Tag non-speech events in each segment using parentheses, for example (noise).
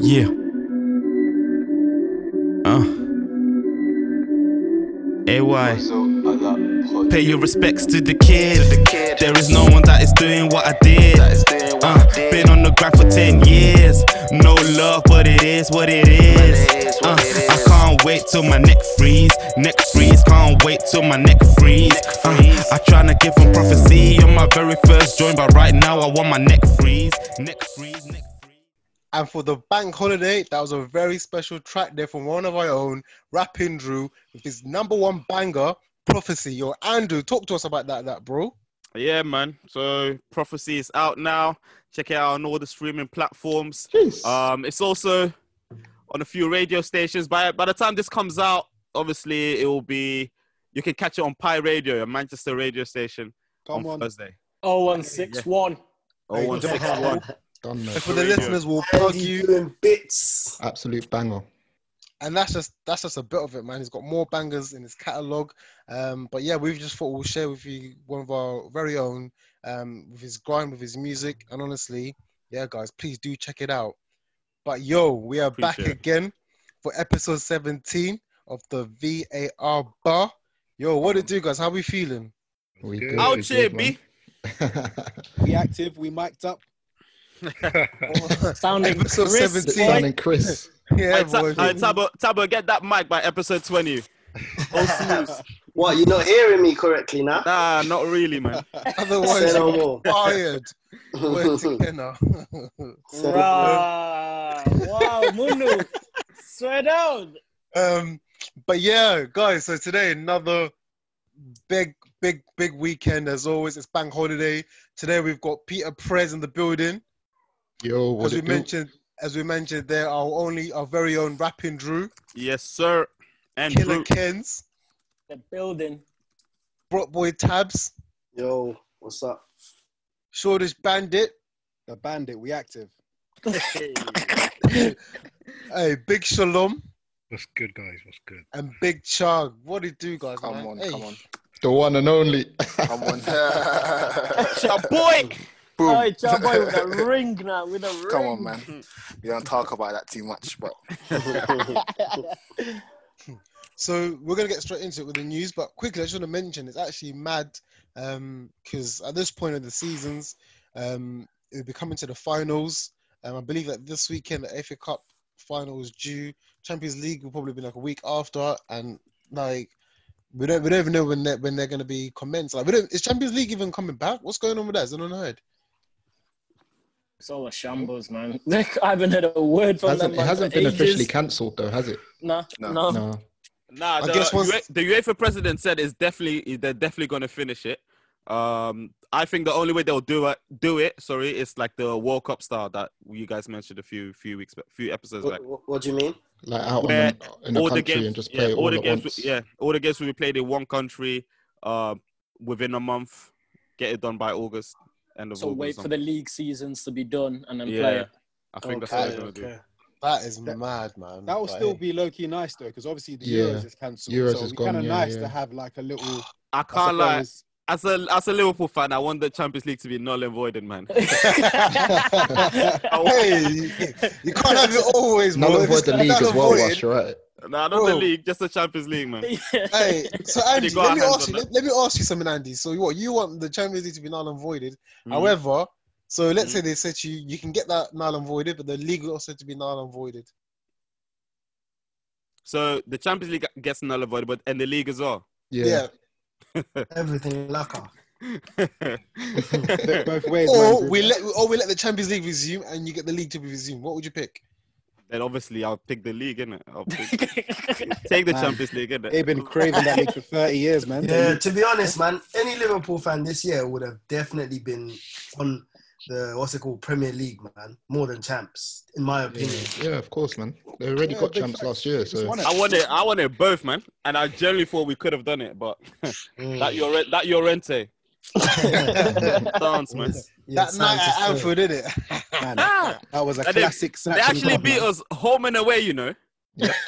Yeah. Uh. AY. Pay your respects to the kid. There is no one that is doing what I did. Uh, been on the grind for 10 years. No love, but it is what it is. Uh, I can't wait till my neck freeze. Neck freeze, can't wait till my neck freeze. Uh, I tryna give them prophecy on my very first joint, but right now I want my neck freeze. Neck freeze, neck freeze. And for the bank holiday, that was a very special track there from one of our own, Rapping Drew, with his number one banger, Prophecy. Yo, Andrew, talk to us about that, that bro. Yeah, man. So Prophecy is out now. Check it out on all the streaming platforms. Um, it's also on a few radio stations. By by the time this comes out, obviously it will be. You can catch it on Pi Radio, a Manchester radio station, Come on, on. Thursday. Oh one six one. Oh one six one. (laughs) Done, mate. And for the listeners, we'll plug you. doing bits. Absolute banger. And that's just that's just a bit of it, man. He's got more bangers in his catalogue. Um, but yeah, we've just thought we'll share with you one of our very own um, with his grind, with his music. And honestly, yeah, guys, please do check it out. But yo, we are back it. again for episode 17 of the VAR bar. Yo, what it do, guys? How we feeling? We Good. good, Out here, good, B. (laughs) We active, we mic'd up. (laughs) Sounding Episode crisp, 17. Sounding Chris. yeah, Hey, Ta- boy. uh, Tabo, Tabo, get that mic by episode twenty. Oh. (laughs) What, you're not hearing me correctly now? Nah, not really, man. (laughs) Otherwise, Say no you're more. fired. Word together. No Rah. Wow, Munu. Straight out. Um, but yeah, guys. So today another big, big, big weekend. As always, it's bank holiday. Today we've got Peter Prez in the building. Yo, what As we do? mentioned, as we mentioned, there are only our very own rapping Drew, Yes, sir. And Killer Drew. Kens, The building. Brock Boy Tabs, Yo, what's up? Shortish Bandit, The bandit, we active. (laughs) hey Big Shalom, What's good, guys? What's good? and Big Chug. What do you do, guys? Come man? on, Hey. come on, The one and only. come on. (laughs) (laughs) Your boy. Boom. Oh, Joe boy with a (laughs) ring now, with a ring. Come on, man. We don't talk about that too much, but (laughs) So we're gonna get straight into it with the news, but quickly, I just want to mention it's actually mad because at this point of the seasons, um, it'll be coming to the finals. Um, I believe that this weekend the FA Cup final is due. Champions League will probably be like a week after, and like we don't we don't even know when they're when they're gonna be commenced. Like, we don't, is Champions League even coming back? What's going on with that? Is anyone heard? It's all a shambles, man. (laughs) I haven't heard a word from hasn't, them. it hasn't for been officially cancelled though, has it? Nah, No. no. No. Nah, I the, guess once- the UEFA president said it's definitely they're definitely going to finish it. Um, I think the only way they'll do it, do it, sorry, is like the World Cup style that you guys mentioned a few few weeks, few episodes back. What, what, what do you mean? Like out on Where the, in the all country the games, and just yeah, play it all all the games, once. yeah, all the games will be played in one country, uh, within a month. Get it done by August, end of So August. wait for the league seasons to be done and then play Yeah. it. I think that's Okay, what they're gonna do. That is That- mad, man. That will But still be low key nice though, because obviously the Yeah. Euros is cancelled. Euros so is it's gone, kind of yeah, nice yeah. to have like a little. I I can't lie. As a as a Liverpool fan, I want the Champions League to be null and voided, man. (laughs) (laughs) hey, you, you can't have it always, Null and If void the league null as and well, voided- Wash, you're right. Nah, not the league, just the Champions League, man. (laughs) Hey, so Andy, got let me hands ask on you. that. Let, let me ask you something, Andy. So what you want the Champions League to be null and voided? Mm. However, so let's Mm. say they said to you, you can get that null and voided, but the league also to be null and voided. So the Champions League gets null and voided, but and the league as well. Yeah. (laughs) Everything lacquer. (laughs) both ways. Or man. we let, or we let the Champions League resume, and you get the league to be resumed. What would you pick? Then obviously I'll pick the league, innit? I'll (laughs) pick, take the Man. Champions League, innit? They've been craving that league for 30 years, man. Yeah, to be honest, man, any Liverpool fan this year would have definitely been on the what's it called Premier League, man, more than champs, in my opinion. yeah, of course, man. They already Yeah, got big champs facts. last year, Just so won it. I wanted, I wanted both, man, and I generally thought we could have done it, but Mm. (laughs) that your that Llorente dance, man. Yeah, that night at. Anfield, did it? Man, that was a And they- classic They snatch and actually grab, beat man. us home and away, you know.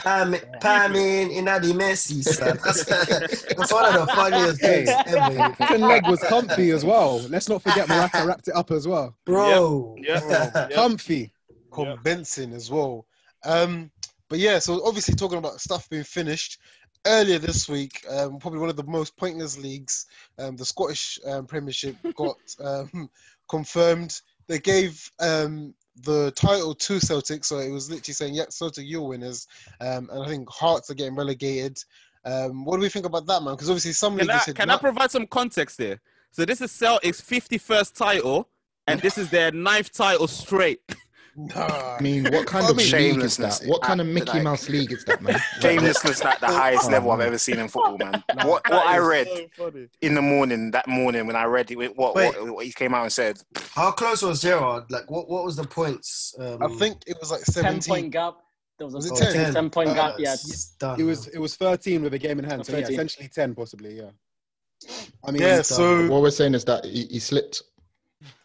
Pam, Pam in in the Messi, son. (laughs) That's, that's one of the funniest Hey. things ever, Fucking leg was comfy as well. Let's not forget Morata wrapped it up as well. bro. Yeah, yeah. Comfy. convincing as well. Um, but yeah, so obviously talking about stuff being finished earlier this week, um, probably one of the most pointless leagues, um, the Scottish um, Premiership (laughs) got um, confirmed. They gave um, the title to Celtic, so it was literally saying, "Yeah, Celtic, you're winners," um, and I think Hearts are getting relegated. Um, what do we think about that, man? Because obviously some Can I, said, can "Nah." I provide some context there? So this is Celtic's 51st title, and this is their ninth title straight. (laughs) Nah. I mean, what kind I of mean- league is Shamelessness. that? What kind of Mickey like- Mouse league is that, man? (laughs) Like, Shamelessness like the highest Oh, level I've ever seen in football, man. (laughs) What what I read in the morning that morning when I read it, what Wait. what, what he came out and said. How close was Gerrard? Like, what, what was the points? Um, I think it was like 10 point gap. There was a Was it oh, 10? 10. 10 point Uh, gap, yeah. done, It was it was 13 with a game in hand, so yeah, essentially 10 possibly, yeah. I mean, Yeah, so What we're saying is that he, he slipped. (laughs)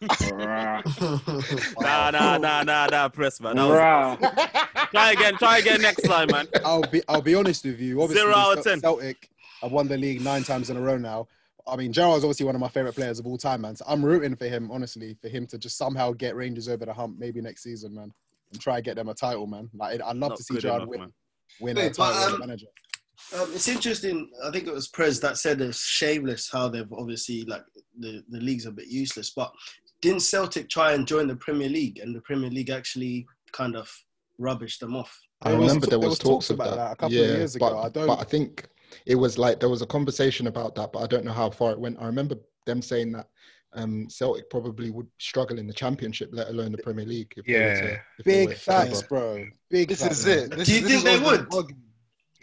Nah, nah, nah, nah, nah, press man. That was- try again, try again next time, man. I'll be I'll be honest with you. Obviously, Zero out of 10. Celtic have won the league nine times in a row now. I mean, Gerrard's obviously one of my favorite players of all time, man. So I'm rooting for him, honestly, for him to just somehow get Rangers over the hump, maybe next season, man, and try and get them a title, man. Like I'd love Not to see good Gerrard win, man. win a Wait, title but, as a um, manager. Um, it's interesting. I think it was Prez that said it's shameless how they've obviously like the, the league's a bit useless. But didn't Celtic try and join the Premier League, and the Premier League actually kind of rubbished them off? I There was remember t- there there was was talks talks of about that. that a couple yeah, of years ago. But, I don't- but I think it was like there was a conversation about that, but I don't know how far it went. I remember them saying that um, Celtic probably would struggle in the Championship, let alone the Premier League. If they to- Yeah. if Big facts, bro. Big this facts. is it. This Do you is- think they all the would?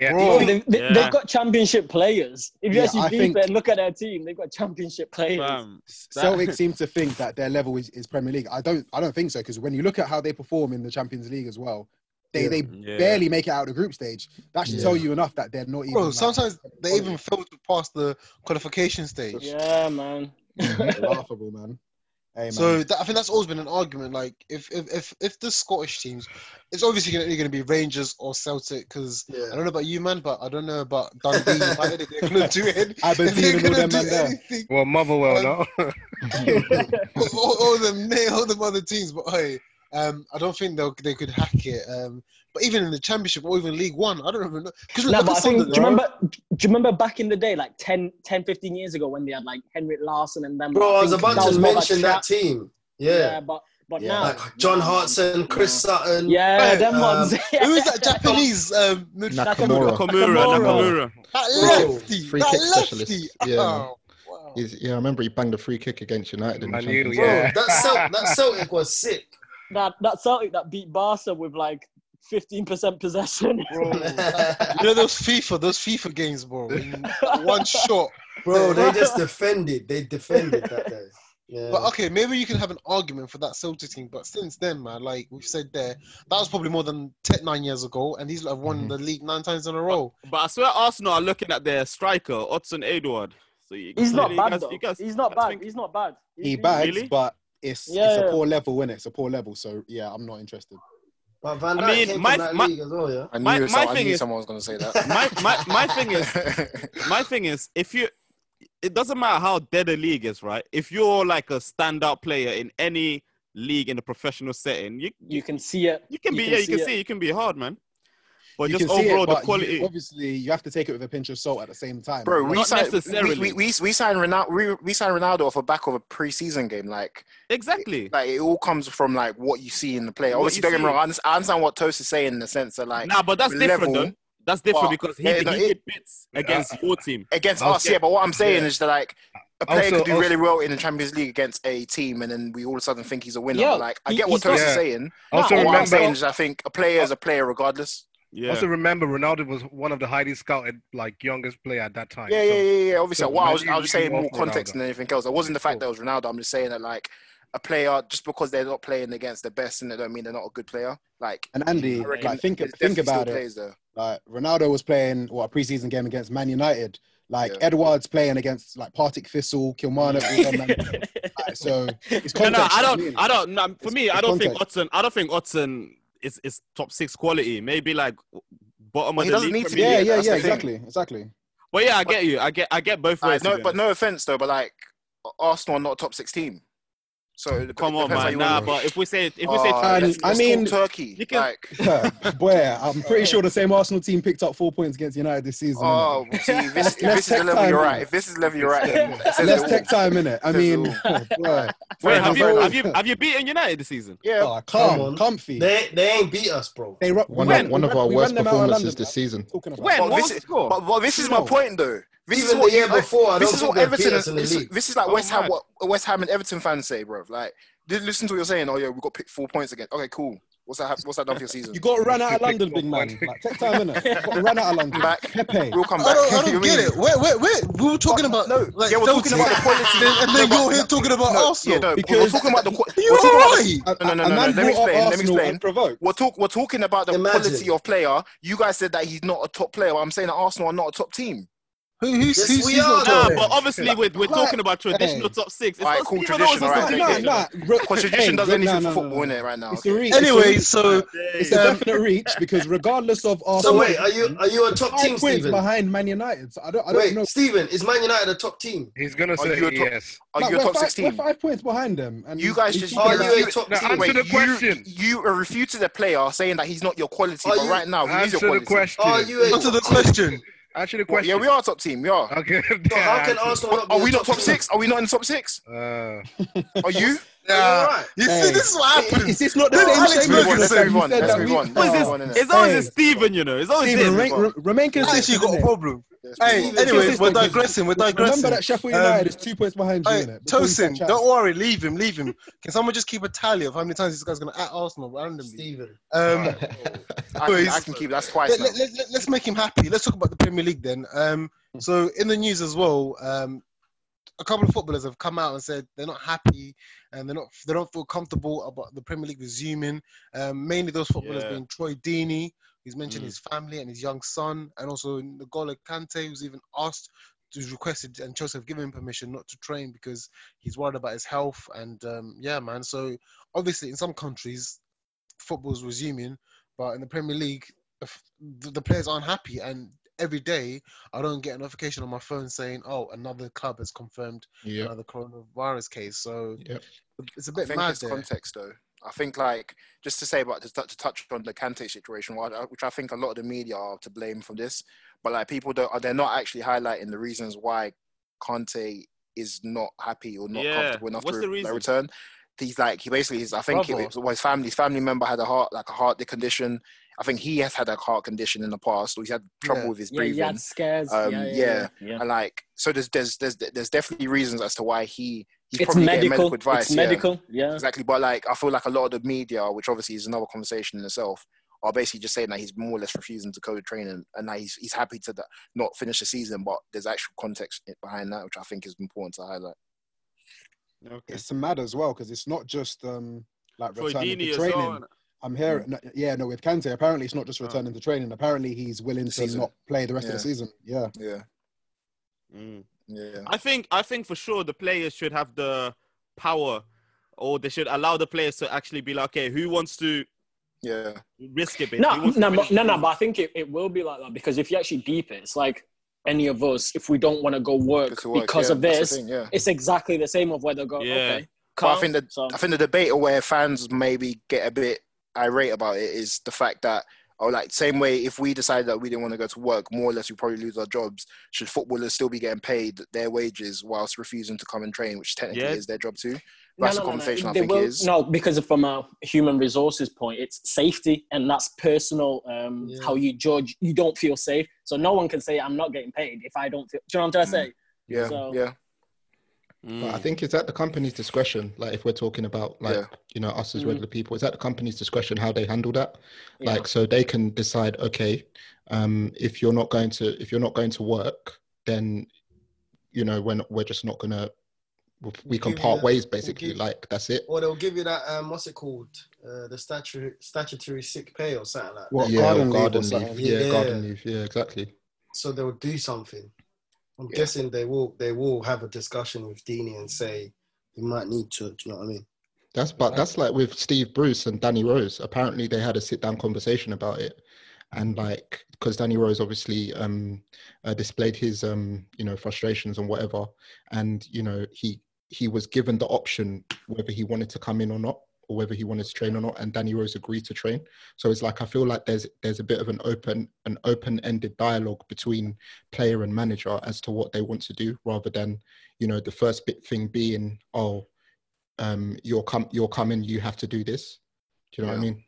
Argument. Yeah. Bro, They, they, Yeah. They've got championship players. If you Yeah, actually deep think- and look at their team, they've got championship players. Fam, Celtic (laughs) seem to think that their level is, is Premier League. I don't. I don't think so because when you look at how they perform in the Champions League as well, they Yeah. they Yeah. barely make it out of the group stage. That should Yeah. tell you enough that they're not even. Bro, like, sometimes they even fail to pass the qualification stage. Yeah, man. (laughs) laughable, man. Hey. So that, I think that's always been an argument. Like if if if, if the Scottish teams, it's obviously going to be Rangers or Celtic. Because I don't know about you, man, but I don't know about Dundee (laughs) United. They're going to do it. if Aberdeen they're all gonna them do man there. anything, Well, Motherwell, no. (laughs) all, all them all them other teams. But hey, um, I don't think they they could hack it. Um, but even in the Championship or even League One, I don't even know. Because No, but I think, do you remember? Do you remember back in the day, like 10, 10 15 years ago, when they had like Henrik Larsson and them? Bro, I was about that to was more of a mention that trap. team. Yeah, Yeah. but but Yeah. now, Like John Hartson, Chris nah. Sutton. Yeah, Hey, them um, ones. (laughs) Who is that Japanese um, midfielder? Nakamura. Nakamura, Nakamura. That Bro, lefty, free that kick lefty. specialist. Yeah. Oh, wow. He's, yeah, I remember he banged a free kick against United in the Man, Champions you, Bro, Yeah. that, Cel- that Celtic was sick. that that Celtic that beat Barca with like fifteen percent possession. (laughs) Bro, you know those FIFA, those FIFA games, bro. (laughs) One shot. Bro, they just defended. They defended that day. Yeah. But okay, maybe you can have an argument for that Celtic team. But since then, man, like we've said there, that was probably more than 10, nine years ago, and these lot have won Mhm. the league nine times in a row. But I swear Arsenal are looking at their striker, Odsonne Edouard. So you, He's not you bad guys- though. you guys- He's not you guys bad. think- He's not bad. he bags, Really? but it's it's Yeah. a poor level, innit? It's a poor level. So yeah, I'm not interested. But Van I mean, came my- from that my- league as well, yeah. I knew, My- so- my I thing knew is- someone was going to say that. (laughs) my, my, my thing is, (laughs) my thing is, if you, it doesn't matter how dead a league is, right? If you're like a standout player in any league in a professional setting, you You can see it. you can You be can yeah, you see can it. see, you can be hard, man. But You just can see it, overall, the but you- quality. obviously, you have to take it with a pinch of salt at the same time. Bro, we Not signed, we, necessarily. we, we, we signed Ronaldo. We, we signed Ronaldo off the back of a preseason game. Like, exactly. like it all comes from like what you see in the player. What Obviously, you don't get me wrong. I understand, I understand what Toast is saying in the sense that like Nah, but that's different, level, though. That's different but- because he, Yeah, he no, it- did bits against your team. against us, yeah. But what I'm saying yeah. is that like a player Also- could do also- really well in the Champions League against a team, and then we all of a sudden think he's a winner. Yeah, like I he- get what he's Toast got- is saying. Also but what I'm saying is I think a player is a player regardless. Yeah. also remember, Ronaldo was one of the highly scouted, like youngest player at that time. Yeah, so- yeah, yeah, yeah. Obviously, so well, I was, U I was just saying more context Ronaldo. than anything else. It wasn't the fact that it was Ronaldo. I'm just saying that like a player, just because they're not playing against the best, and they don't mean they're not a good player. Like And Andy, I reckon like think there's think about it. players. Like Ronaldo was playing what a preseason game against Man United. Like Yeah. Edouard's playing against like Partick Thistle, Kilmarnock. all. (laughs) Like, so it's No, no. I you know what don't. I don't. No, for It's- me, I don't think context. Odsonne. I don't think Odsonne is is top six quality. Maybe like bottom Well, of he the doesn't league. need to Premier Yeah, yeah, yeah, the thing. exactly, exactly. But yeah, I get you. I get. I get both Like, ways. no, but no offense though, but like Arsenal are not a top six team. So Come on, depends how man. Nah, but if we say if we say uh, And let's- I let's mean- Turkey. You can- like, (laughs) Boy, I'm pretty sure the same Arsenal team picked up four points against United this season. oh, see, if this, if this is the take level you're time, at, if this is the level you're at, then it says Let's take time in it. I mean, all. (laughs) boy, Wait, have you Fair have you have you beaten United this season? Yeah, oh, Come calm, on. comfy. They they ain't beat us, bro. They ru- One, we of, one of our we worst ran them out of performances this season. Talking When? But What this, is, score? but, but this is my point, though. This Even is what the year like, before, I this is what Everton. us This, this is like Oh, West Ham. man. What West Ham and Everton fans say, bro. Like, listen to what you're saying. Oh yeah, we got picked four points again. Okay, cool. What's that? What's that done for your season? You got to run out of London, big man. Like, take time, innit? You got run out of London. Back. Pepe. We'll come I back. don't, I don't get what it. Wait, wait, wait. We were talking about no, like yeah, we're talking about the quality. (laughs) and then No, you're but- here talking about no, Arsenal. Yeah, no, Because- we're talking about the. qu- you we're talking about- alright? A, No, no, no, no, let me explain, let me explain. We're talk. We're talking about the Imagine. quality of player. You guys said that he's not a top player. I'm saying that Arsenal are not a top team. Who, who's, Yes, who's, we who's are, not Nah, but obviously we're, we're Like, talking about traditional hey. top six. It's Alright, not cool, Steven tradition, Owens alright, is okay, Nah, okay. nah. Hey, doesn't no, anything no, for no, football no. in it right now. It's so- a reach. Anyway, so it's a definite reach because regardless of So Arsenal, wait, are you are you a top five team, points Stephen? behind Man United. So I don't, I don't Wait, know. Stephen, is Man United a top team? He's gonna say you a top- yes. Are you a top five, 16? We're five points behind them. And You guys just keep Are it you a top team? answer the question. you refuted a player saying that he's not your quality, but right now he is your Answer the quality. question. Are you a answer the question. Answer the What, question. yeah, we are a top team. We are. Okay. So how can (laughs) yeah, Arsenal not be Are a we not top team? six? Are we not in the top six? Uh, Are you? Are you alright? See, this is what Is happens. Is this not the same Alex shame Move you on, let's said? move on, let's move on. What is Let's this? move on, innit? It's always Hey. a Steven, you know. It's always Steven, him. remain, re- remain Actually, got a problem. Hey, move on. Stephen, anyways, we're digressing. We're digressing. Remember that Sheffield Um, United is two points behind you. Hey, innit? Before you Tosin, chatting. don't worry. Leave him. Leave him. Can someone just keep a tally of how many times this guy's going to at Arsenal randomly? Stephen. Um, I (laughs) can, I can keep that's twice let, now. let, let, us make him happy. Let's talk about the Premier League then. Um, so in the news as well, um, a couple of footballers have come out and said they're not happy and they're not they don't feel comfortable about the Premier League resuming. Um, mainly those footballers Yeah. being Troy Deeney, he's mentioned Mm. his family and his young son, and also N'Golo Kante, who's even asked, who's requested, and Chelsea have given him permission not to train because he's worried about his health. And um, yeah, man. So obviously, in some countries, football's resuming, but in the Premier League, the the players aren't happy. And every day, I don't get a notification on my phone saying, "Oh, another club has confirmed yeah. another coronavirus case." So Yep. it's a bit think mad it's there. context though. I think like just to say about to, touch- to touch on the Kante situation, which I think a lot of the media are to blame for this, but like people don't they're not actually highlighting the reasons why Kante is not happy or not Yeah. comfortable enough What's to the re- return. He's like he basically is. I think it, was well, his family his family member had a heart like a heart condition. I think he has had a heart condition in the past, or he's had trouble Yeah. with his Yeah, breathing. he had scares. Um, yeah, yeah, yeah. yeah, yeah. And like, so there's there's there's there's definitely reasons as to why he he's It's probably medical. medical advice. It's yeah. medical. Yeah. Exactly, but like I feel like a lot of the media, which obviously is another conversation in itself, are basically just saying that he's more or less refusing to go to training and that he's he's happy to th- not finish the season. But there's actual context behind that, which I think is important to highlight. Okay. It's mad as well because it's not just um like For returning Deeney to training. well. Innit? I'm hearing, no, yeah, no, with Kante, apparently it's not just Oh. returning to training. Apparently he's willing to season. not play the rest of the season. Yeah, Yeah, Mm. yeah, I think I think for sure the players should have the power, or they should allow the players to actually be like, okay, who wants to yeah. risk it? No, Who wants to no, no, no. But I think it, it will be like that because if you actually deep it, it's like any of us. If we don't want to go work work, because yeah, of this, thing, yeah. it's exactly the same of whether go. Yeah. Okay. But I think that so- I think the debate or where fans maybe get a bit irate about it is the fact that oh like same way if we decided that we didn't want to go to work, more or less we probably lose our jobs. Should footballers still be getting paid their wages whilst refusing to come and train, which technically Yeah. is their job too? No, That's no, the no, no. conversation I think will- is. No, because from a human resources point, it's safety, and that's personal. Um, Yeah. How you judge, you don't feel safe, so no one can say I'm not getting paid if I don't feel. Do you know what I'm trying to say? Yeah, So- yeah, But I Mm. think it's at the company's discretion. Like if we're talking about like Yeah. you know us as Mhm. regular people, it's at the company's discretion how they handle that. Yeah. Like so they can decide. Okay, um, if you're not going to if you're not going to work, then you know we're we're just not gonna we can part that- ways basically. give- Like that's it. Or they'll give you that um, what's it called? Uh, the statutory statutory sick pay or something like that. What, yeah, garden or leave or leave. Yeah, Yeah. garden leave. Yeah, exactly. So they'll do something. I'm Yeah. guessing they will. They will have a discussion with Deeney and say you might need to. Do you know what I mean? That's but that's like with Steve Bruce and Danny Rose. Apparently, they had a sit down conversation about it, and like because Danny Rose obviously um, uh, displayed his um, you know frustrations and whatever, and you know he he was given the option whether he wanted to come in or not, or whether he wanted to train or not, and Danny Rose agreed to train. So it's like I feel like there's there's a bit of an open an open ended dialogue between player and manager as to what they want to do, rather than you know the first bit thing being oh um, you're come you're coming, you have to do this. Do you know what I mean?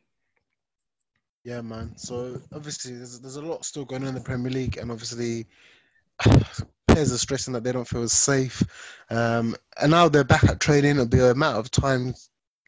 Yeah, man. So obviously, there's there's a lot still going on in the Premier League, and obviously, (sighs) players are stressing that they don't feel safe. Um, and now they're back at training. It'll be a matter of time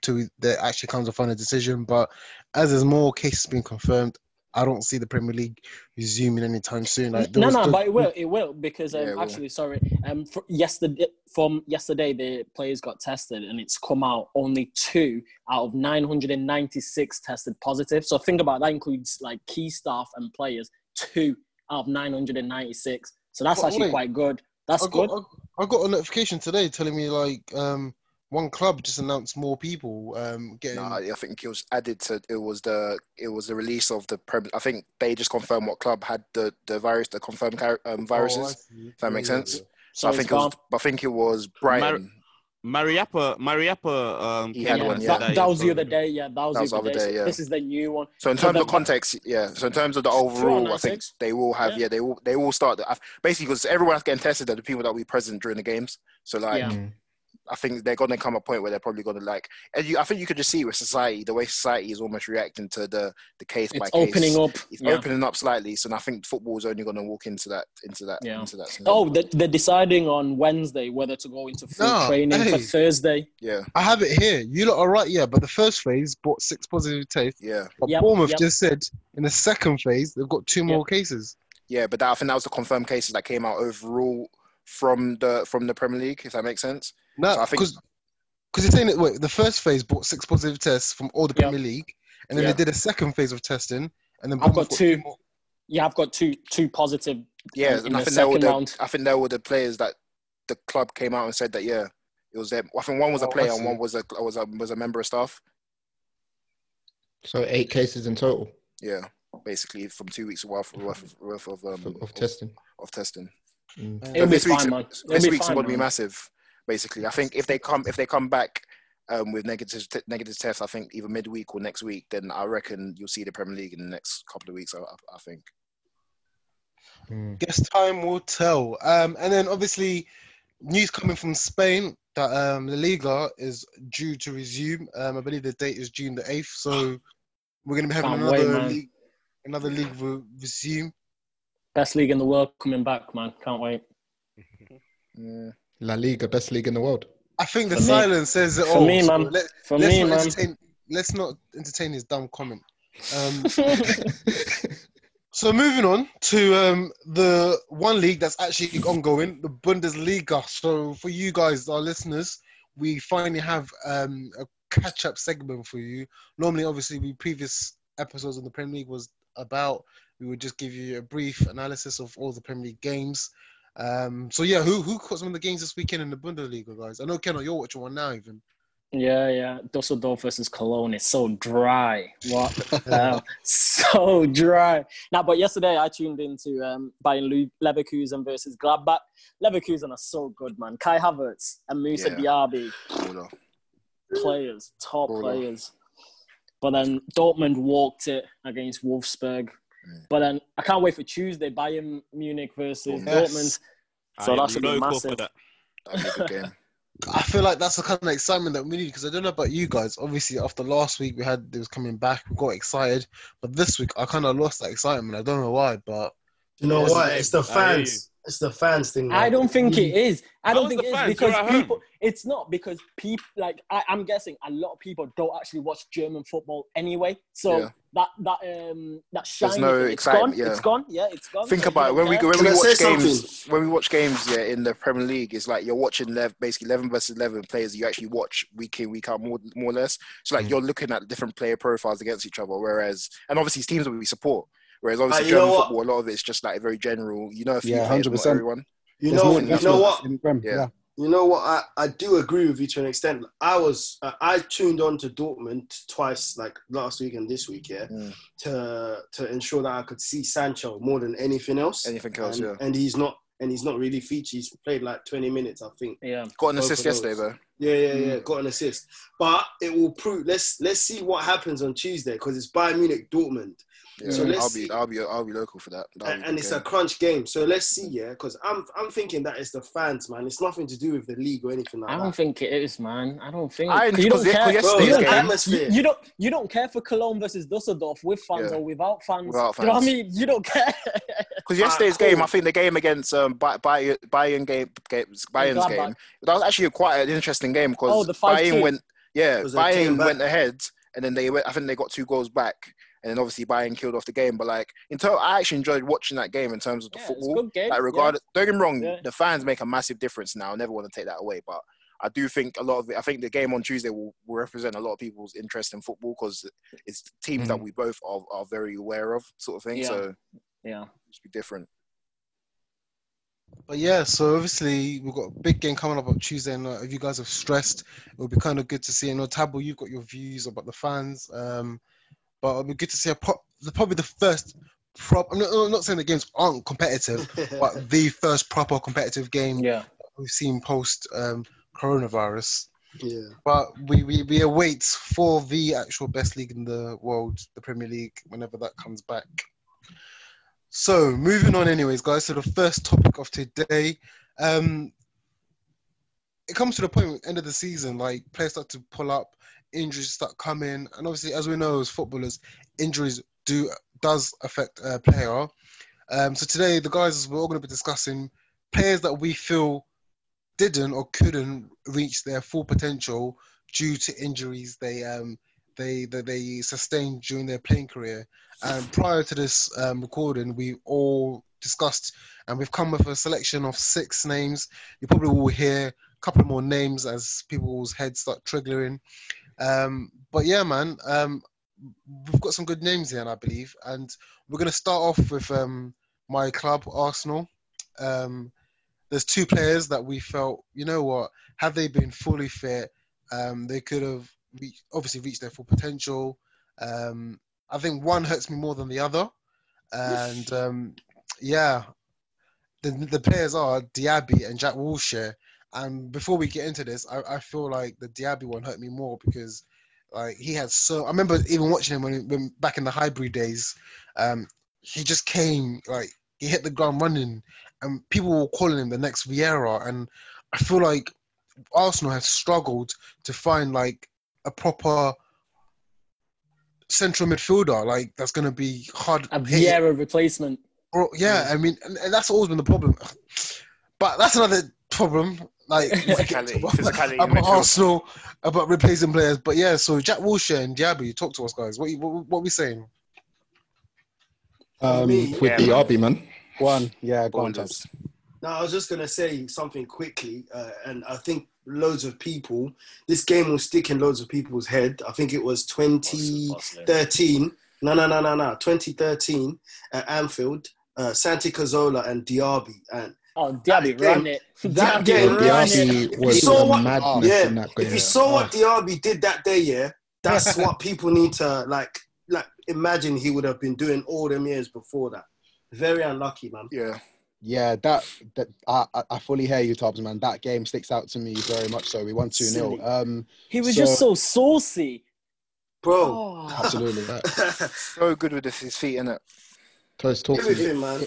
to that actually comes a final decision. But as there's more cases being confirmed, I don't see the Premier League resuming anytime soon. Like, there no, was no, the- but it will. It will because um, Yeah, it will. actually, sorry. Um, for yesterday, from yesterday, the players got tested, and it's come out only two out of 996 tested positive. So think about that includes like key staff and players. Two out of 996. So that's But actually wait, quite good. That's I got, good. I, I got a notification today telling me like um, one club just announced more people um, getting. No, I think it was added to. It was the it was the release of the. Prem, I think they just confirmed what club had the the virus, the confirmed car- um, Oh, I viruses. see. that makes Yeah, sense. yeah, So I it's think it was. I think it was Brighton. Mariappa, Mariappa, um, He had out one, and yeah. that, that was the other day. Yeah, that was That was the other day. day, So yeah. This is the new one. So in So terms the- of context, yeah. So in terms of the overall, I think they will have. Yeah. Yeah, they will. They will start. The, basically, because everyone that's getting tested are the people that will be present during the games. So like, Yeah. I think they're going to come a point where they're probably going to like. And you, I think you could just see with society the way society is almost reacting to the the case by It's case. opening up. It's Yeah. opening up slightly. So I think football is only going to walk into that into that Yeah. into that. scenario. Oh, they're, they're deciding on Wednesday whether to go into full No, training for. Thursday. yeah, I have it here. You lot are right, yeah. But the first phase brought six positive tests. yeah, But Yep, Bournemouth yep. just said in the second phase they've got two more cases. yeah. But that, I think that was the confirmed cases that came out overall from the from the Premier League. If that makes sense. No, So I think- because because you're saying that wait, the first phase brought six positive tests from all the Yep. Premier League, and then Yeah. they did a second phase of testing, and then I've Bournemouth got two. more. Yeah, I've got two two positive. Yeah, in and I the think they were second the, round. I think they were the players that the club came out and said that yeah, it was them. I think one was a Oh, player and one was a was a was a member of staff. So eight cases in total Yeah, basically from two weeks worth worth of, worth of um of, of testing. of testing. Mm. Uh, It'll be this week's fine, man. this week's going to be massive. Basically, I think if they come if they come back um, with negative t- negative tests, I think either midweek or next week, then I reckon you'll see the Premier League in the next couple of weeks. I, I- I think. Mm. Guess time will tell. Um, and then obviously, news coming from Spain that um, La Liga is due to resume. Um, I believe the date is June the eighth. So we're going to be having Can't another wait, league, another league re- resume. Best league in the world coming back, man. Can't wait. Yeah. La Liga, best league in the world. I think the For me- silence says it for all. me, so man. Let, For let's me, not man. entertain. Let's not entertain his dumb comment. Um, (laughs) (laughs) So moving on to um, the one league that's actually ongoing, the Bundesliga. So for you guys, our listeners, we finally have um, a catch-up segment for you. Normally, obviously, we previous episodes on the Premier League was about. We would just give you a brief analysis of all the Premier League games. Um, so yeah, who who caught some of the games this weekend in the Bundesliga, guys? I know Ken, you're watching one now, even. yeah, yeah. Dusseldorf versus Cologne is so dry. What the (laughs) hell? So dry. Now, but yesterday I tuned into um, Bayern Leverkusen versus Gladbach. Leverkusen are so good, man. Kai Havertz and Musa Yeah. Diaby, Baller. players, top Baller. players. But then Dortmund walked it against Wolfsburg. Mm. But then I can't wait for Tuesday, Bayern Munich versus Yes. Dortmund. So I that am should be massive. for that. That'd be a good game. (laughs) I feel like that's the kind of excitement that we need because I don't know about you guys. Obviously, after last week we had it was coming back, we got excited, but this week I kind of lost that excitement. I don't know why, but You know what? It's the I hear fans. It's the fans thing. I don't think it is. I don't How's think it is fans? because You're people. It's not because people like I, I'm guessing a lot of people don't actually watch German football anyway. So Yeah. that that um that shiny no thing, it's gone. yeah. It's gone. Yeah, it's gone. Think So about it when don't we care. when Can we I watch say games when we watch games yeah in the Premier League it's like you're watching lev- basically eleven versus eleven players you actually watch week in week out more more or less. So like Mm. you're looking at different player profiles against each other. Whereas and obviously teams that we support. Whereas obviously Uh, you know German what? football a lot of it's just like very general. You know a few Yeah, players, 100%. everyone. You There's know, more you know what? Prem, Yeah. yeah. You know what? I, I do agree with you to an extent. I was uh, I tuned on to Dortmund twice, like last week and this week, yeah, Mm. to to ensure that I could see Sancho more than anything else. Anything else, and, yeah. and he's not and he's not really featured. He's played like 20 minutes, I think. Yeah. Got an assist yesterday though. Yeah, yeah, Mm. yeah. Got an assist, but it will prove. Let's let's see what happens on Tuesday because it's Bayern Munich Dortmund, Yeah, So let's I'll see. be I'll be I'll be local for that. That'll and, and it's game. a crunch game. So let's see, yeah, because I'm I'm thinking that it's the fans, man. It's nothing to do with the league or anything like that. I don't think it is, man. I don't think. I- you don't care. Bro, you, don't the game- care atmosphere. you, you don't. You don't care for Cologne versus Dusseldorf with fans Yeah. or without fans. Without You know what I mean? You don't care. (laughs) Because yesterday's game, cool. I think the game against um, Bay- Bay- Bayern game, Bayern's Gladbach. game, that was actually quite an interesting game because Oh, the 5-2. Bayern went, yeah, 'Cause they came Bayern went ahead, and then they went. I think they got two goals back, and then obviously Bayern killed off the game. But like, in terms, I actually enjoyed watching that game in terms of the Yeah, football. good game. Like, yeah. regardless, don't get me wrong, Yeah. the fans make a massive difference now. I never want to take that away, but. I do think a lot of it. I think the game on Tuesday will, will represent a lot of people's interest in football because it's teams that Mhm. we both are, are very aware of, sort of thing. Yeah. So Yeah. it's be different. But yeah, so obviously we've got a big game coming up on Tuesday, and uh, if you guys are stressed, it would be kind of good to see. You know, Tabo, you've got your views about the fans, um, but it'll be good to see a pro- probably the first prop. I'm not, I'm not saying the games aren't competitive, (laughs) but the first proper competitive game Yeah. we've seen post um, coronavirus. yeah. But we, we, we await for the actual best league in the world, the Premier League, whenever that comes back. So moving on, anyways, guys. So the first topic of today, um, it comes to the point end of the season, like players start to pull up, injuries start coming, and obviously, as we know as footballers, injuries do does affect a player. Um, so today, the guys we're all going to be discussing players that we feel didn't or couldn't reach their full potential due to injuries they um they that they sustained during their playing career. And prior to this um, recording, we all discussed and we've come with a selection of six names. You probably will hear a couple more names as people's heads start triggering. Um, but yeah, man, um, we've got some good names here, I believe, and we're gonna start off with um, my club, Arsenal. Um, there's two players that we felt, you know what, had they been fully fit, um, they could have reached, obviously reached their full potential. Um, I think one hurts me more than the other, and um, yeah, the the players are Diaby and Jack Wilshere. And before we get into this, I, I feel like the Diaby one hurt me more because like he had so. I remember even watching him when, he, when back in the Highbury days. Um, he just came like he hit the ground running, and people were calling him the next Vieira. And I feel like Arsenal has struggled to find like a proper central midfielder, like that's going to be hard. A. Vieira replacement. Bro, yeah, I mean, and, and that's always been the problem. But that's another problem. Like (laughs) Physicality- physicality in (laughs) about midfield. Arsenal, about replacing players. But yeah, so Jack Wilshere and Diaby, talk to us, guys. What you- what, what are we saying? Um, With Yeah, the man. RB, man. one, yeah, go on, Ballers. Tabs. No, I was just gonna say something quickly, uh, and I think loads of people. This game will stick in loads of people's head. I think it was 2013. No, no, no, no, no. 2013 at Anfield. Uh, Santi Cazorla and Diaby, and Oh, Diaby That ran it. that game- ran it. Diaby If was you saw what- madness yeah, in that game. if you saw what Diaby did that day, yeah, that's (laughs) what people need to like. Like, imagine he would have been doing all them years before that. Very unlucky, man. Yeah. Yeah, that that I, I- I fully hear you, Tubbs, man. That game sticks out to me very much. So we won two 0 Um, He was So- just so saucy. Bro, Oh. absolutely. (laughs) So good with his feet in it. Toast talk to me. everything, man.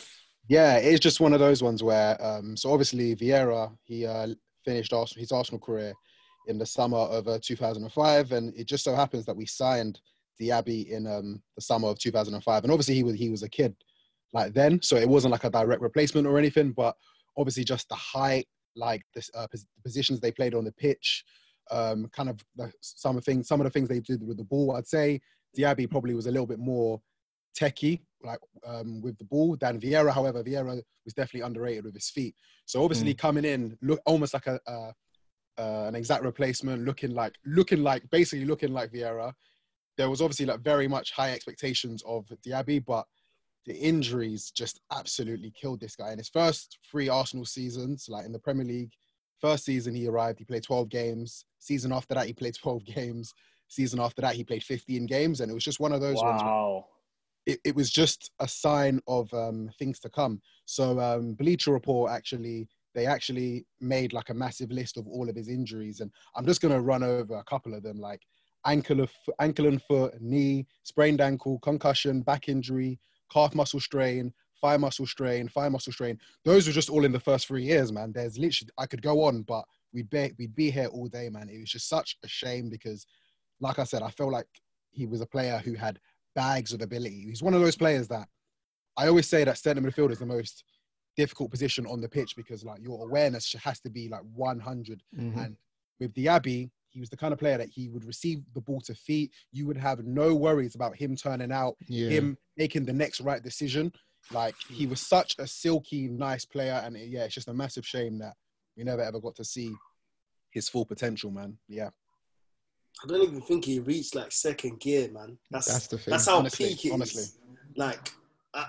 Yeah, it's just one of those ones where, um, so obviously Vieira, he uh, finished Arsenal, his Arsenal career in the summer of uh, 2005, and it just so happens that we signed Diaby in um, the summer of 2005, and obviously he was he was a kid like then, so it wasn't like a direct replacement or anything, but obviously just the height, like uh, the positions they played on the pitch, um, kind of the, some of things, some of the things they did with the ball. I'd say Diaby probably was a little bit more techie, like um, with the ball than Vieira. However, Vieira was definitely underrated with his feet. So obviously coming in, look almost like a uh, uh, an exact replacement, looking like looking like basically looking like Vieira. There was obviously like very much high expectations of Diaby, but the injuries just absolutely killed this guy. In his first three Arsenal seasons, like in the Premier League, first season he arrived, he played 12 games. Season after that, he played 12 (laughs) games. Season after that, he played 15 games, and it was just one of those ones. Wow. It, it was just a sign of um, things to come. So um, Bleacher Report actually they actually made like a massive list of all of his injuries, and I'm just gonna run over a couple of them, like ankle of ankle and foot, knee, sprained ankle, concussion, back injury, calf muscle strain, thigh muscle strain, thigh muscle strain. Those were just all in the first three years, man. There's literally I could go on, but we'd be we'd be here all day, man. It was just such a shame because, like I said, I felt like he was a player who had bags of ability. He's one of those players that I always say that centre midfield is the most difficult position on the pitch because like your awareness has to be like 100. Mhm. And with Diaby, he was the kind of player that he would receive the ball to feet. You would have no worries about him turning out, Yeah. him making the next right decision. Like he was such a silky, nice player, and yeah, it's just a massive shame that we never ever got to see his full potential, man. Yeah, I don't even think he reached like second gear, man. That's That's the thing. That's how honestly, peak it is. honestly. Like, I,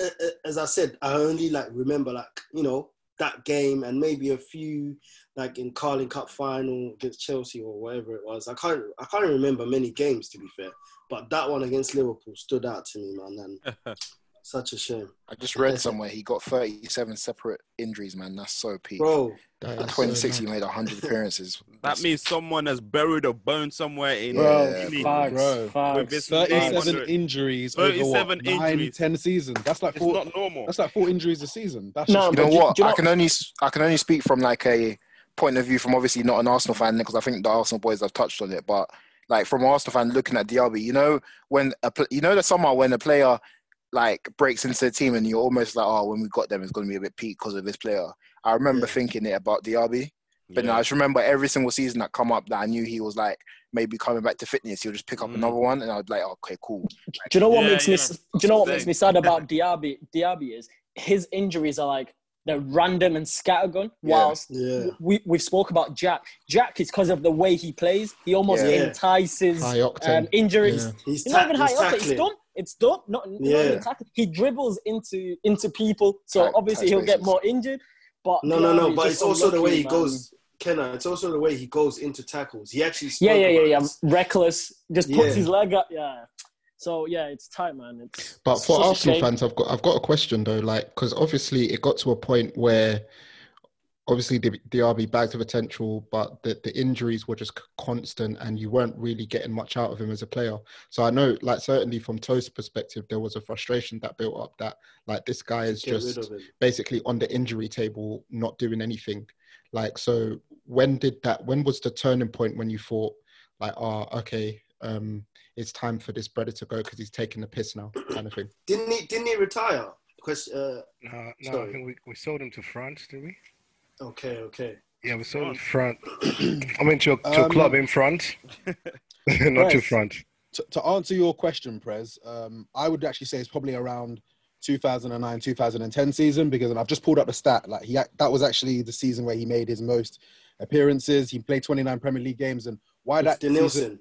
I, as I said, I only like remember like you know that game and maybe a few like in Carling Cup final against Chelsea or whatever it was. I can't I can't remember many games to be fair, but that one against Liverpool stood out to me, man. And (laughs) such a shame, I just read somewhere he got 37 separate injuries, man. That's so peak. bro. That At is so 26, he made 100 (laughs) appearances. That means someone has buried a bone somewhere in Bro, Yeah, facts, bro. facts, With this facts. 37 injuries over 37 what, nine, 10 seasons. That's like It's four. not normal. That's like four injuries a season. That's No, just you know what? do you I can only I can only speak from like a point of view from obviously not an Arsenal fan because I think the Arsenal boys have touched on it, but like from an Arsenal fan looking at Diaby, you know when a you know that somehow when a player like breaks into the team and you're almost like oh when we got them it's going to be a bit peak because of this player. I remember Yeah. thinking it about Diaby, but no, I just remember every single season that come up that I knew he was like maybe coming back to fitness. He'll just pick up Mm. another one, and I'd be like, okay, cool. Do you know what Yeah, makes me? yeah. s- Do you know what makes me sad about Diaby? Diaby is his injuries are like they're random and scattergun. Whilst Yeah, we we've spoke about Jack. Jack is because of the way he plays. He almost Yeah. entices um, injuries. Yeah. he's, It's not even high octane. he's up. It's tackling. done. It's done. Not, not Yeah. even tackling. He dribbles into into people. So Tight- obviously he'll get more injured. But No, no, no. But it's also the way he man. goes. Kenna, it's also the way he goes into tackles. He actually Yeah, spoke yeah, yeah, about yeah. this. Reckless. Just puts Yeah. his leg up. Yeah. So yeah, it's tight, man. It's But it's for such Arsenal fans, I've got I've got a question though, like because obviously it got to a point where obviously the Diaby bagged the potential, but the, the injuries were just constant, and you weren't really getting much out of him as a player. So I know, like certainly from Toe's perspective, there was a frustration that built up that like this guy is just basically on the injury table, not doing anything. Like, so when did that? When was the turning point when you thought, like, oh, okay, um, it's time for this brother to go because he's taking the piss now, (clears throat) kind of thing? Didn't he? Didn't he retire? Because, Uh, No, no, I think we, we sold him to France, did we? Okay, okay. Yeah, we sold him to France. I mean, to, a- to a Um, club in France, (laughs) not to Yes. France. to, to answer your question, Prez, um, I would actually say it's probably around 2009, 2010 season because and I've just pulled up the stat. Like he, that was actually the season where he made his most appearances. He played 29 Premier League games, and why that season,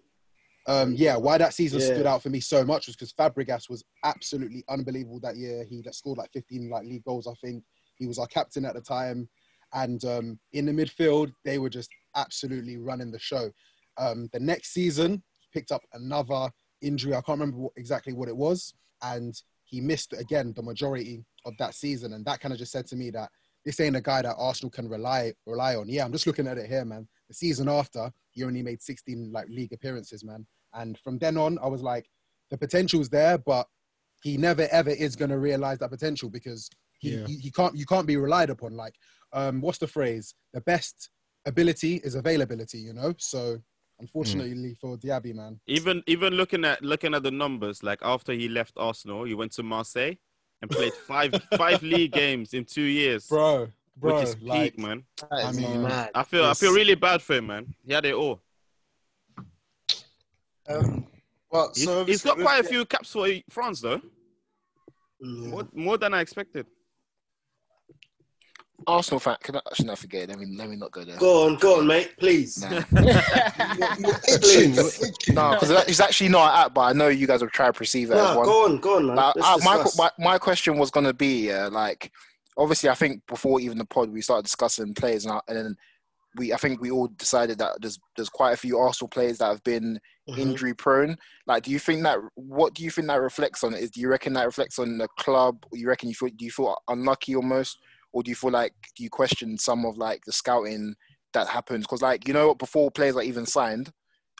um, yeah, why that season Yeah. stood out for me so much was because Fabregas was absolutely unbelievable that year. He scored like 15 like league goals, I think. He was our captain at the time, and um, in the midfield they were just absolutely running the show. Um, the next season, he picked up another injury. I can't remember what, exactly what it was, and he missed again the majority of that season. And that kind of just said to me that this ain't a guy that Arsenal can rely rely on. Yeah, I'm just looking at it here, man. The season after, he only made 16 like league appearances, man. And from then on, I was like, the potential's there, but he never ever is going to realize that potential because he, Yeah. he, he can't you can't be relied upon. Like, um, what's the phrase? The best ability is availability, you know. So unfortunately for Diaby, man, Even even looking at looking at the numbers, like after he left Arsenal, he went to Marseille and played five (laughs) five league games in two years, bro, bro, which is peak, like, man. That I mean, mad. I feel I feel really bad for him, man. He had it all. Um, well, He's, so he's got quite a few caps for France, though. Yeah. More, more than I expected. Arsenal fan, can I actually not forget? Let me let me not go there. Go on, go on, mate. Please. Nah. (laughs) You're, you're itching. No, because it's actually not at, but I know you guys will try to perceive it as one. go on, go on, man. Like, Let's uh, my, my my question was gonna be uh, like, obviously, I think before even the pod we started discussing players, and, I, and then we I think we all decided that there's there's quite a few Arsenal players that have been Mhm. injury prone. Like, do you think that what do you think that reflects on? Is do you reckon that reflects on the club? Or you reckon you feel do you feel unlucky almost, or do you feel like do you question some of like the scouting that happens? Because like you know before players are even signed,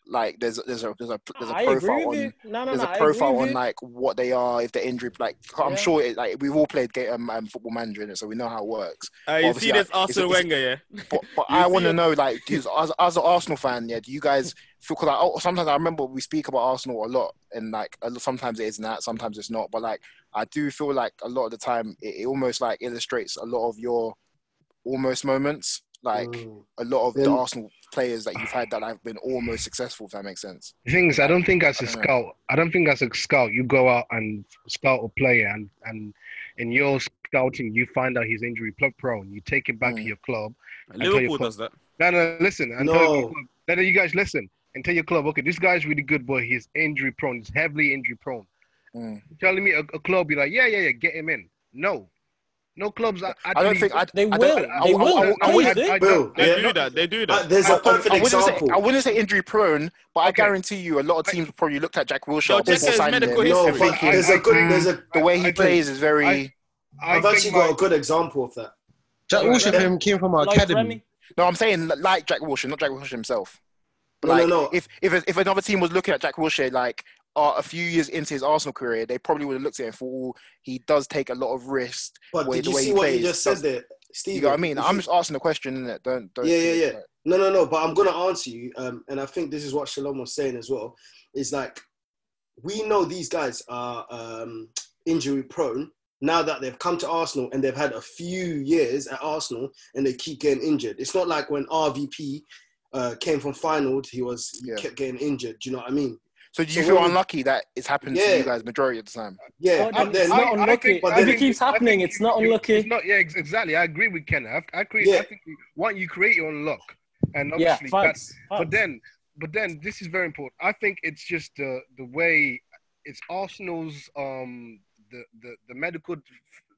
like there's there's a there's a there's a I profile on. No, no, there's no. a I profile on like what they are if they're injured. Like I'm Yeah. sure it, like we've all played game, um, um, football manager in it, so we know how it works. Uh, you Obviously, see this like, it's- Arsenal it's- Wenger, yeah? But, but (laughs) I want to know, like, do as, as an Arsenal fan, yeah, do you guys feel? Because I, oh, sometimes I remember we speak about Arsenal a lot, and like sometimes it is that, sometimes it's not. But like, I do feel like a lot of the time it, it almost like illustrates a lot of your almost moments. Like Mm. a lot of the Arsenal players that you've had that have been almost successful. If that makes sense. The thing is, I don't think as a I don't know. scout, I don't think as a scout, you go out and scout a player, and and in your scouting, you find out he's injury prone. You take it back to Mm. your club. tell you Liverpool what- does that. No, no, listen. No. tell then you guys listen and tell your club, okay, this guy's really good, but he's injury prone. He's heavily injury prone. Mm. You're telling me a, a club be like, yeah, yeah, yeah, get him in. No, no clubs. Are I don't think I. They I will. don't- They I- I- will. I- I- I Please wouldn't- do. Will, They yeah, do that. They do Uh, that. there's I, a perfect I wouldn't say example. I wouldn't say injury prone, but I guarantee you a lot of teams probably looked at Jack Wilshere Yo, before signing him no, history. but thinking, there's a good. There's a. the way he think- plays is very. I- I I've think actually my- got a good example of that. Jack Right, Wilshere him came from our academy. No, I'm saying like Jack Wilshere, not Jack Wilshere himself. But No, no, like, no. If if if another team was looking at Jack Wilshere like uh, a few years into his Arsenal career, they probably would have looked at him for oh, he does take a lot of risks. But way- did you see what plays you just said there, Steve? You know what I mean? I'm just asking the question, innit? Don't don't. Yeah, yeah, yeah. No, no, no. But I'm gonna answer you, um, and I think this is what Shalom was saying as well. Is like we know these guys are um, injury prone now that they've come to Arsenal and they've had a few years at Arsenal and they keep getting injured. It's not like when RVP uh, came from Feyenoord, he was he Yeah. kept getting injured. Do you know what I mean? So do So you feel when we- unlucky that it's happened to you guys majority of the time? Yeah, Oh, but then then it's not unlucky. but If then- it keeps happening, it's not unlucky. It's not, yeah, exactly. I agree with Ken. I, I, create, Yeah. I think one, you create your own luck, and Yeah, obviously that's facts. But then, but then this is very important. I think it's just the the way it's Arsenal's um the the, the medical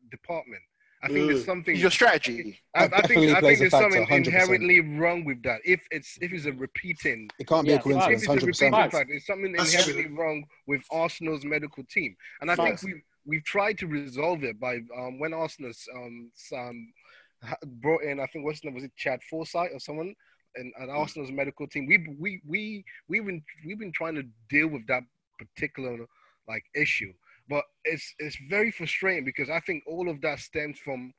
department. I think there's Mm. something. Your strategy. I, I think I think there's something 100%. inherently wrong with that. If it's if it's a repeating, It can't be Yeah, a coincidence, if it's hundred repeating percent. Facts. fact, there's something That's inherently wrong with Arsenal's medical team, and I Facts. think we we've tried to resolve it by um, when Arsenal's um, some brought in I think what's his name was it Shad Forsythe or someone and, and Arsenal's medical team. We we we we've been we've been trying to deal with that particular like issue, but it's it's very frustrating because I think all of that stems from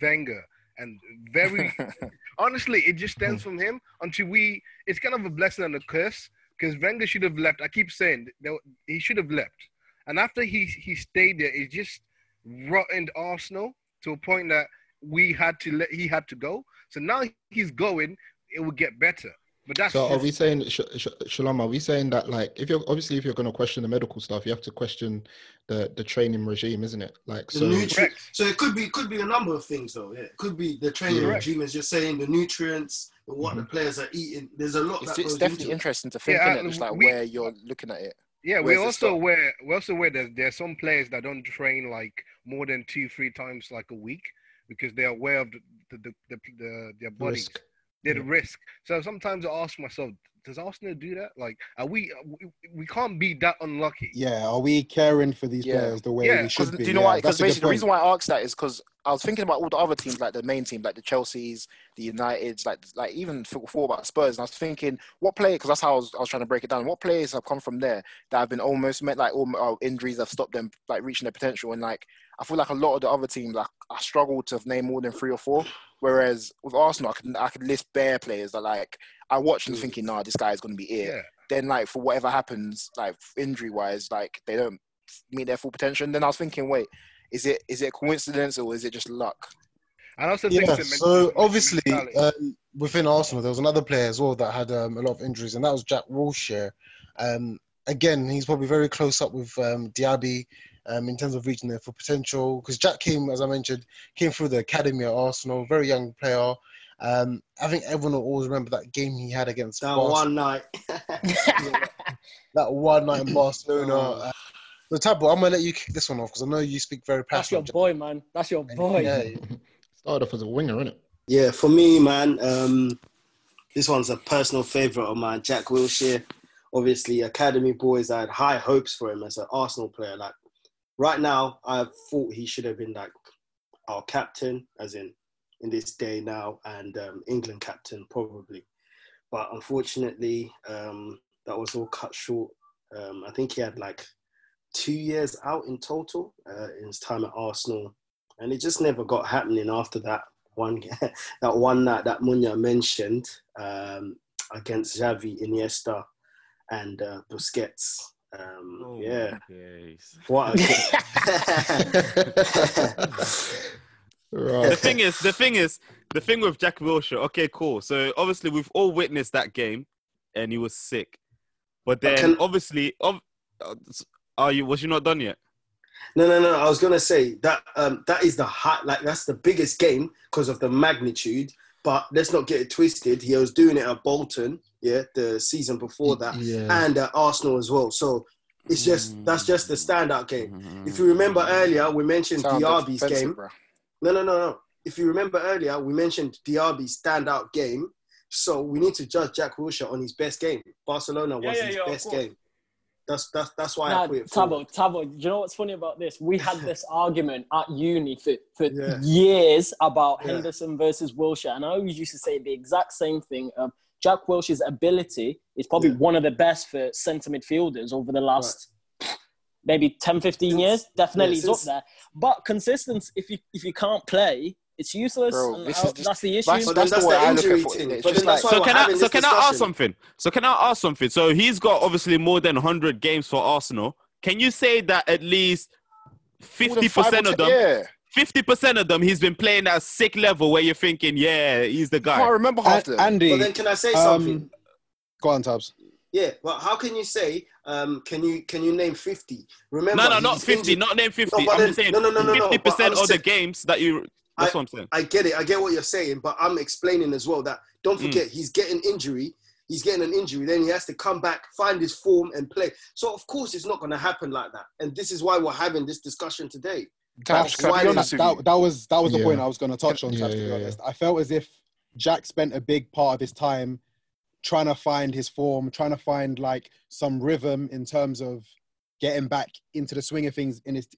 Wenger and very (laughs) honestly, it just stems hmm. from him until we. It's kind of a blessing and a curse because Wenger should have left. I keep saying that he should have left, and after he he stayed there, it just rotted Arsenal to a point that we had to let he had to go. So now he's going, it will get better. But that's So are we saying, Sh- Sh- Shalom? Are we saying that like if you're obviously if you're going to question the medical stuff, you have to question the the training regime, isn't it? Like The so. nutri- so it could be could be a number of things though. Yeah, it could be the training Yeah. regime you're saying the nutrients, what the Mhm. players are eating. There's a lot It's, that it's definitely into interesting to think Yeah, in it, just like we- where you're looking at it. Yeah, Where's we're also stop? aware. We're also aware that there are some players that don't train like more than two, three times like a week because they're aware of the the the, the, the their bodies, Risk. They're Yeah. risk. So sometimes I ask myself, does Arsenal do that? Like, are we? We, we can't be that unlucky. Yeah, are we caring for these Yeah. players the way Yeah, we should Because be? do you know Yeah, why? Because that's a good basically the reason why I asked that is because I was thinking about all the other teams, like the main team, like the Chelsea's, the Uniteds, like like even before about Spurs. And I was thinking, what player? Because that's how I was, I was trying to break it down. What players have come from there that have been almost met like all oh, injuries have stopped them like reaching their potential? And like I feel like a lot of the other teams, like I struggle to name more than three or four. Whereas with Arsenal, I could I could list bare players that like I watch and thinking, nah, this guy is going to be it. Yeah. Then like for whatever happens, like injury wise, like they don't meet their full potential. And then I was thinking, wait, is it is it a coincidence or is it just luck? And also Yeah, it's so mental- obviously mentality. um, within Arsenal, there was another player as well that had um, a lot of injuries, and that was Jack Wilshere. Um, again, he's probably very close up with um, Diaby um, in terms of reaching their full potential. Because Jack came, as I mentioned, came through the academy at Arsenal, very young player. Um, I think everyone will always remember that game he had against That Barcelona, one night. (laughs) (laughs) that one night in Barcelona. Oh. Uh, so Tabo, I'm gonna let you kick this one off because I know you speak very passionately. That's your boy, man. That's your boy. Yeah, Started off as a winger, innit? Yeah, for me, man, um, This one's a personal favourite of mine, Jack Wilshere. Obviously, academy boys. I had high hopes for him as an Arsenal player. Like right now, I thought he should have been like our captain, as in in this day now, and um, England captain probably. But unfortunately, um, that was all cut short. Um, I think he had like two years out in total uh, in his time at Arsenal, and it just never got happening after that one (laughs) that one night that Munya mentioned um, against Xavi, Iniesta, and uh, Busquets. Um, Oh, yeah, okay. what a (laughs) (laughs) The thing is, the thing is, the thing with Jack Wilshere. Okay, cool. So obviously we've all witnessed that game, and he was sick. But then can- obviously, ob- uh, are you? Was you not done yet? No, no, no. I was gonna say that um, that is the high, like that's the biggest game because of the magnitude. But let's not get it twisted. He was doing it at Bolton, yeah, the season before that, Yeah. and at Arsenal as well. So it's just that's just the standout game. If you remember Mm. earlier, we mentioned Sound Diaby's game. bro. No, no, no, no. If you remember earlier, we mentioned Diaby's standout game. So we need to judge Jack Wilshere on his best game. Barcelona was Yeah, yeah, his yeah, best game. That's that's that's why I put it. Tabo, Tabo, do you know what's funny about this? We had this (laughs) argument at uni for, for Yeah. years about Yeah. Henderson versus Wilshere. And I always used to say the exact same thing. Um, Jack Wilshere's ability is probably Yeah. one of the best for centre midfielders over the last maybe 10, 15 years. Definitely yeah, he's up there. But consistency, if you if you can't play, it's useless. Bro, and this how- is just- that's the issue. that's- But then the the I look at injury thing. innit? But Just then that's like- So can I? So this can I ask something? So can I ask something? So he's got obviously more than 100 games for Arsenal. Can you say that at least 50 than five or percent of them? Yeah. 50 percent of them, he's been playing at a sick level where you're thinking, yeah, he's the guy. I can't remember half An- them. Andy, But then can I say um, something? go on, Tabs. Yeah. Well, how can you say? Um, can you can you name fifty? Remember? No, no, not 50, injured- not name 50. No, I'm then- just saying no, no, no, no, no, fifty percent of the games that you. That's what I'm saying. I get it. I get what you're saying, but I'm explaining as well that don't Mm. forget he's getting injury. He's getting an injury. Then he has to come back, find his form, and play. So of course it's not going to happen like that. And this is why we're having this discussion today. Tabs, That's why be honest that, that was that was the Yeah. point I was going to touch on. Yeah, Tabs, to be yeah, yeah. honest, I felt as if Jack spent a big part of his time trying to find his form, trying to find like some rhythm in terms of getting back into the swing of things in his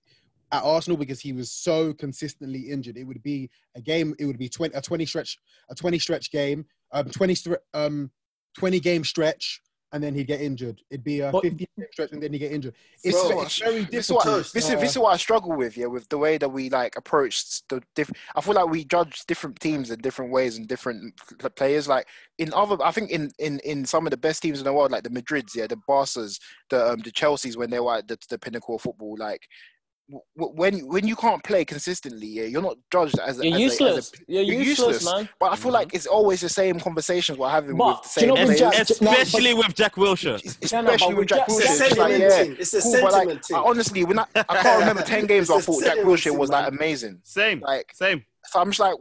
at Arsenal because he was so consistently injured. It would be a game. It would be 20, a twenty stretch, a twenty stretch game, um, twenty um, twenty game stretch, and then he'd get injured. It'd be a But- fifty stretch, and then he'd get injured. It's, Bro, it's very This is, what, difficult. this, is, this is what I struggle with, yeah, with the way that we like approach the different. I feel like we judge different teams in different ways and different players. Like in other, I think in, in, in some of the best teams in the world, like the Madrids, yeah, the Barca's, the um, the Chelseas, when they were at the, the pinnacle of football, like w- w- when when you can't play consistently, yeah, you're not judged as a, You're as a- as a- useless. You're, you're useless, useless. man. but I feel mm-hmm. like it's always the same conversations we're having But, with the do you same know. Jack- now, but- Especially with Jack Wilshere. No, no, with with Jack Jack- Wilshere. It's a It's like, sentiment yeah. It's a cool, but like, sentiment. I, honestly, when I, I can't (laughs) remember ten games, It's where I a thought Jack sentiment Wilshere was like amazing. Same, Like, same. so I'm just like,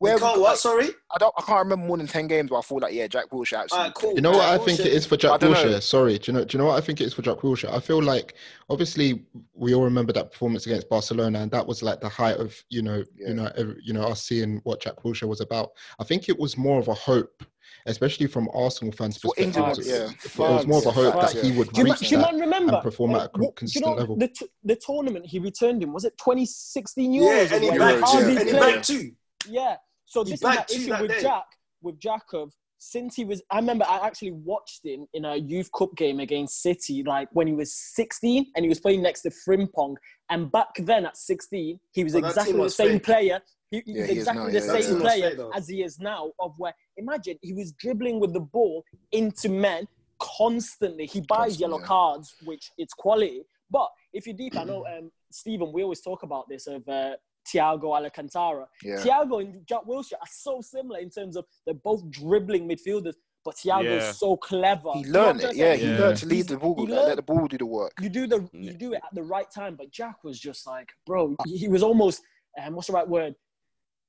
w- We where can't like, what? Sorry. I don't, I can't remember more than ten games where I thought like, yeah, Jack Wilshere actually. Alright, cool. You know what I Jack think it Wilshere- is for Jack don't know. Wilshere? Sorry, do you know? Do you know what I think it is for Jack Wilshere? I feel like obviously we all remember that performance against Barcelona, and that was like the height of you know, Yeah. you know, every, you know, us seeing what Jack Wilshere was about. I think it was more of a hope, especially from Arsenal fans' For perspective. England, It- yeah. it was more of a hope Facts, that he would Do you, ma- reach do you that remember? and perform at a what- do you consistent know level. the, t- the tournament he returned in was it 2016 Euros? Yeah, and he where bagged- bagged yeah. two. hardly And he played? bagged two. Yeah. So He this is my issue with day. Jack. With Jack of since he was, I remember I actually watched him in a youth cup game against City, like when he was 16 and he was playing next to Frimpong. And back then at 16, he was that exactly the same fake. player. He, he Yeah, was he is exactly now, the yeah, same player fake, as he is now. Of where imagine he was dribbling with the ball into men constantly. He buys Constantly, yellow yeah. cards, which it's quality. But if you're deep, I know um, Stephen. We always talk about this of uh, Thiago Alcantara. Yeah. Thiago and Jack Wilshere are so similar in terms of they're both dribbling midfielders, but Thiago Yeah. is so clever. He You know learned it, to yeah. He Yeah. learned to lead the ball, he like, learned- let the ball do the work. You do the you do it at the right time, but Jack was just like, bro, he he was almost um, what's the right word?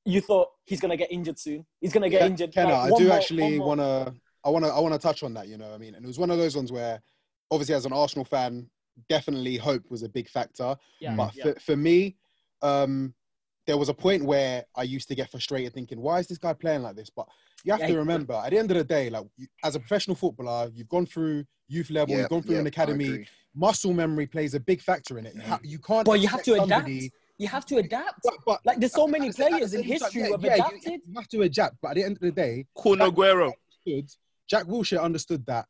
You thought he's gonna get injured soon. He's gonna get Yeah, injured. Kenna, Like, I do more- actually want to. I want to. I want to touch on that. You know, what I mean, and it was one of those ones where, obviously, as an Arsenal fan, definitely hope was a big factor. Yeah, But yeah. for, for me, um, there was a point where I used to get frustrated, thinking, "Why is this guy playing like this?" But you have Yeah, to remember at the end of the day, like you, as a professional footballer, you've gone through youth level, Yeah, you've gone through yeah, an academy. Muscle memory plays a big factor in it. You, you can't. But you have to expect adapt. You have to adapt. But, but Like there's so many at the- at the players in same time, history yeah, who have yeah, you- adapted. You, have to adapt, but at the end of the day, Kun Jack- Aguero. Jack Wilshere understood that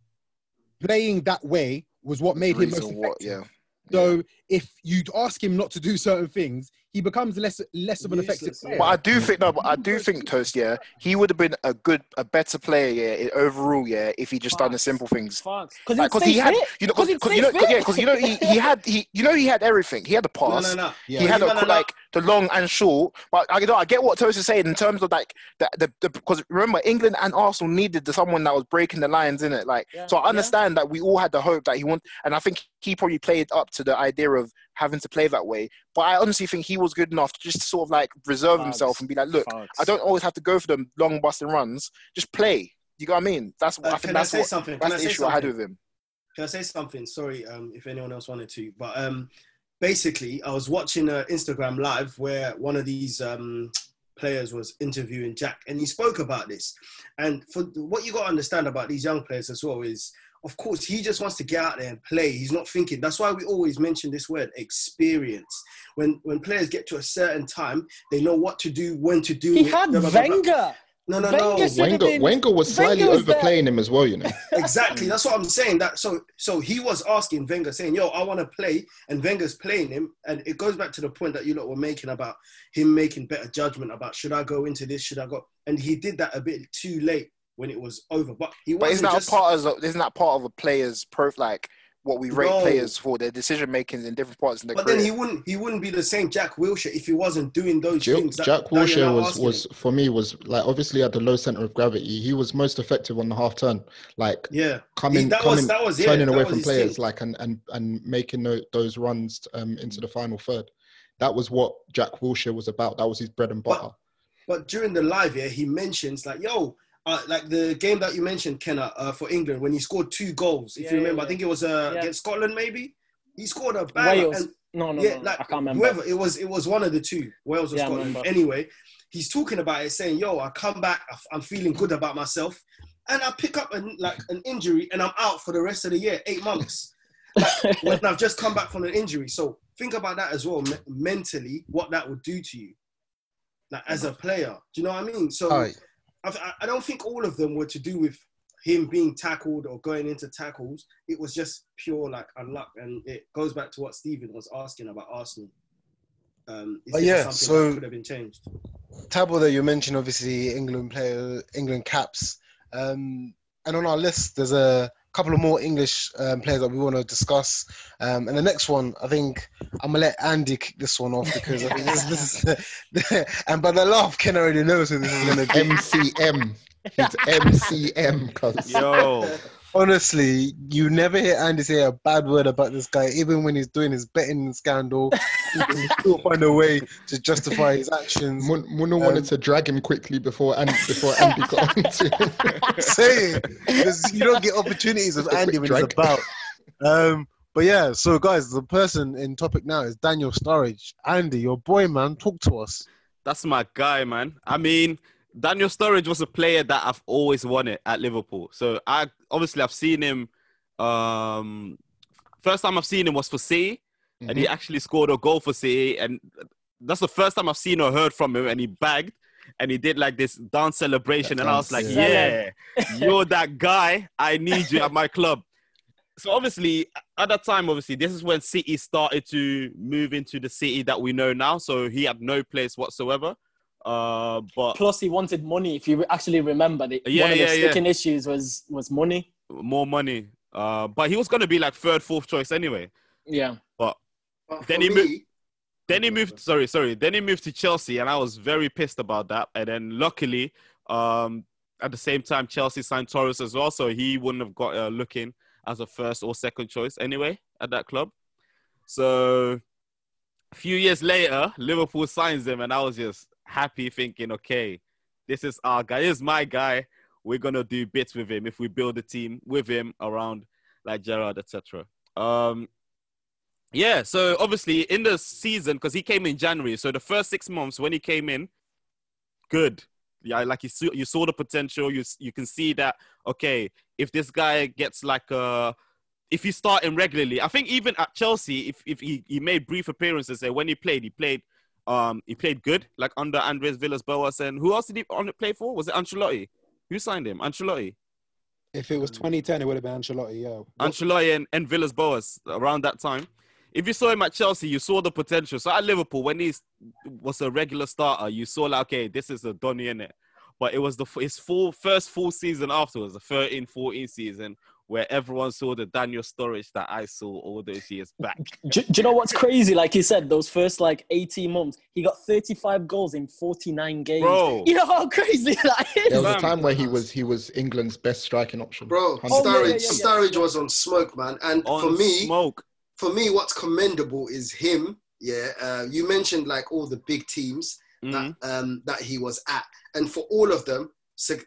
playing that way was what made him most effective. what- yeah. So if you'd ask him not to do certain things, he becomes less less of an effective player. But I do think no, but I do think Toast, yeah, he would have been a good, a better player, yeah, overall, yeah, if he just done the simple things. Because Like, he had, you know, cause, he'd 'cause stay you know, fit. yeah, because you know, he, he had, he, you know, he had everything. He had the pass. no, no. Yeah. He had No, a, no, no. like the long and short, but I, you know, I get what Toast is saying in terms of like the the, the because remember England and Arsenal needed the, someone that was breaking the lines in it. Like, Yeah, so I yeah. understand that we all had the hope that he want, and I think he probably played up to the idea of having to play that way. But I honestly think he was good enough to just sort of like reserve Facts. himself and be like, look, Facts. I don't always have to go for them long busting runs. Just play. You got what I mean? That's Uh, I think that's say what something? That's I the say issue I had with him. Can I say something? Sorry, um, if anyone else wanted to, but um, basically, I was watching an Instagram live where one of these um, players was interviewing Jack, and he spoke about this. And for what you got to understand about these young players as well is, of course, he just wants to get out there and play. He's not thinking. That's why we always mention this word, experience. When when players get to a certain time, they know what to do, when to do He it. had blah, blah, blah, blah. Wenger. No, no, Wenger no. Wenger, been- Wenger was slightly Wenger was there. overplaying him as well, you know. (laughs) (laughs) Exactly. That's what I'm saying. That so so he was asking Wenger, saying, "Yo, I want to play," and Wenger's playing him, and it goes back to the point that you lot were making about him making better judgment about should I go into this, should I go, and he did that a bit too late when it was over. But he But isn't wasn't that just. a part of isn't that part of a player's prof like what we rate No. players for their decision making in different parts of their but career? then he wouldn't he wouldn't be the same Jack Wilshere if he wasn't doing those Jack, things. that- Jack that Wilshere was asking was him. for me was like obviously at the low center of gravity. He was most effective on the half turn, like yeah. coming, He- that coming, was that was yeah, turning that away was from players, thing. like and and and making those runs um, into the final third. That was what Jack Wilshere was about. That was his bread and But- butter. But during the live, yeah, he mentions like, "Yo, uh, like the game that you mentioned, Kenna, uh, for England when he scored two goals. If Yeah, you yeah, remember, I think it was uh, Yeah. against Scotland, maybe. He scored a banger. Wales. And, No, no, yeah, no, no. like I can't remember. whoever it was, it was one of the two, Wales or Yeah, Scotland. Anyway, he's talking about it, saying, "Yo, I come back, I- I'm feeling good about myself, and I pick up an, like an injury, and I'm out for the rest of the year, eight months." (laughs) like, when I've just come back from an injury. So think about that as well, me- mentally, what that would do to you, like as a player. Do you know what I mean? So Aye. I, I don't think all of them were to do with him being tackled or going into tackles. It was just pure like unluck, and it goes back to what Stephen was asking about Arsenal. Um, is yeah, something so- that could have been changed. Tabo that you mentioned, obviously England player, England caps, um, and on our list there's a couple of more English um, players that we want to discuss. Um, and the next one, I think I'm gonna let Andy kick this one off because I think this, this is (laughs) and by the laugh, Ken already knows who this is gonna be. MCM. It's MCM, cuz. Yo, Honestly, you never hear Andy say a bad word about this guy, even when he's doing his betting scandal. (laughs) he still find a way to justify his actions. Mun- Muno Um, wanted to drag him quickly before Andy, before Andy got (laughs) onto him. (laughs) saying because you don't get opportunities with Andy when he's about. Um, but yeah, so guys, the person in topic now is Daniel Sturridge. Andy, your boy, man, talk to us. that's my guy, man. I mean, Daniel Sturridge was a player that I've always wanted at Liverpool. So I obviously I've seen him. Um, first time I've seen him was for City, and he actually scored a goal for City, and that's the first time I've seen or heard from him. And he bagged, and he did like this dance celebration, That and I was like, yeah. yeah, (laughs) you're that guy. I need you at my club. So obviously, at that time, obviously, this is when City started to move into the city that we know now. So he had no place whatsoever. Uh, but Plus, he wanted money. If you actually remember, the, Yeah, one of yeah, the yeah. sticking issues was was money. more money. Uh, but he was gonna be like third, fourth choice anyway. Yeah, But Then he me, moved- Then he moved. Sorry, sorry. Then he moved to Chelsea, and I was very pissed about that. And then luckily, um, at the same time, Chelsea signed Torres as well, so he wouldn't have got uh, looking as a first or second choice anyway at that club. So a few years later, Liverpool signs him, and I was just happy, thinking, okay, this is our guy. This is my guy. We're gonna do bits with him if we build a team with him around like Gerrard, etc. Um, yeah, so obviously in the season, because he came in January, so the first six months when he came in, good. yeah, like you saw, you saw the potential. You you can see that okay, if this guy gets like a if you start him regularly, I think even at Chelsea, if if he, he made brief appearances there when he played, he played um he played good, like under Andres Villas Boas and who else did he on play for? Was it Ancelotti? Who signed him? Ancelotti. If it was 2010, it would have been Ancelotti. Yeah. Ancelotti and, and Villas Boas around that time. If you saw him at Chelsea, you saw the potential. So at Liverpool, when he was a regular starter, you saw like, okay, this is a Donny in it. But it was the his full first full season afterwards, the 13, 14 season, where everyone saw the Daniel Sturridge that I saw all those years back. (laughs) Do, do you know what's crazy? Like you said, those first like 18 months, he got 35 goals in 49 games. Bro. (laughs) You know how crazy that is? There was a time where he was he was England's best striking option. Bro, 100%. Oh, yeah, Sturridge, yeah, yeah, Sturridge was on smoke, man. And On for me, smoke. for me, what's commendable is him. Yeah, uh, you mentioned like all the big teams Mhm. that um, that he was at, and for all of them,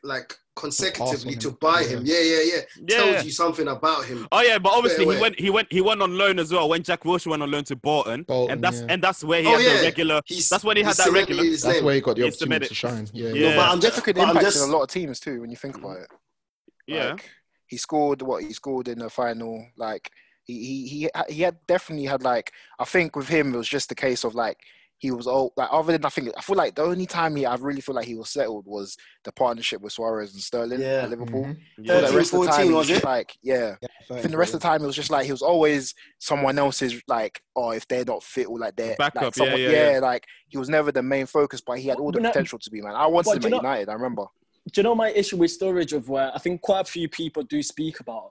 like consecutively on to buy Yeah. him, yeah, yeah, yeah, Yeah. tells you something about him. Oh yeah, but obviously he went he went he went on loan as well when Jack Wilshere went on loan to Bolton, Bolton, and that's yeah. and that's where he Oh, had yeah. the regular. He's That's when he he had that regular. That's name. where he got the He opportunity submitted. to shine. Yeah, Yeah. No, but I'm Jeff just, took an but I'm impact just in a lot of teams too when you think about it. Yeah, Like, he scored what he scored in the final. Like he he he he had definitely had like I think with him it was just a case of like he was all like other than I think I feel like the only time he I really feel like he was settled was the partnership with Suarez and Sterling Yeah. at Liverpool. Mhm. I feel the 13, rest of the time he was just it? like yeah. Yeah, I think the rest of the time it was just like he was always someone else's like oh if they're not fit or like they're Backup, yeah, like someone, yeah, yeah. like he was never the main focus but he had all the But no- potential to be man. I wanted him at know- United. I remember. do you know my issue with Sturridge of where I think quite a few people do speak about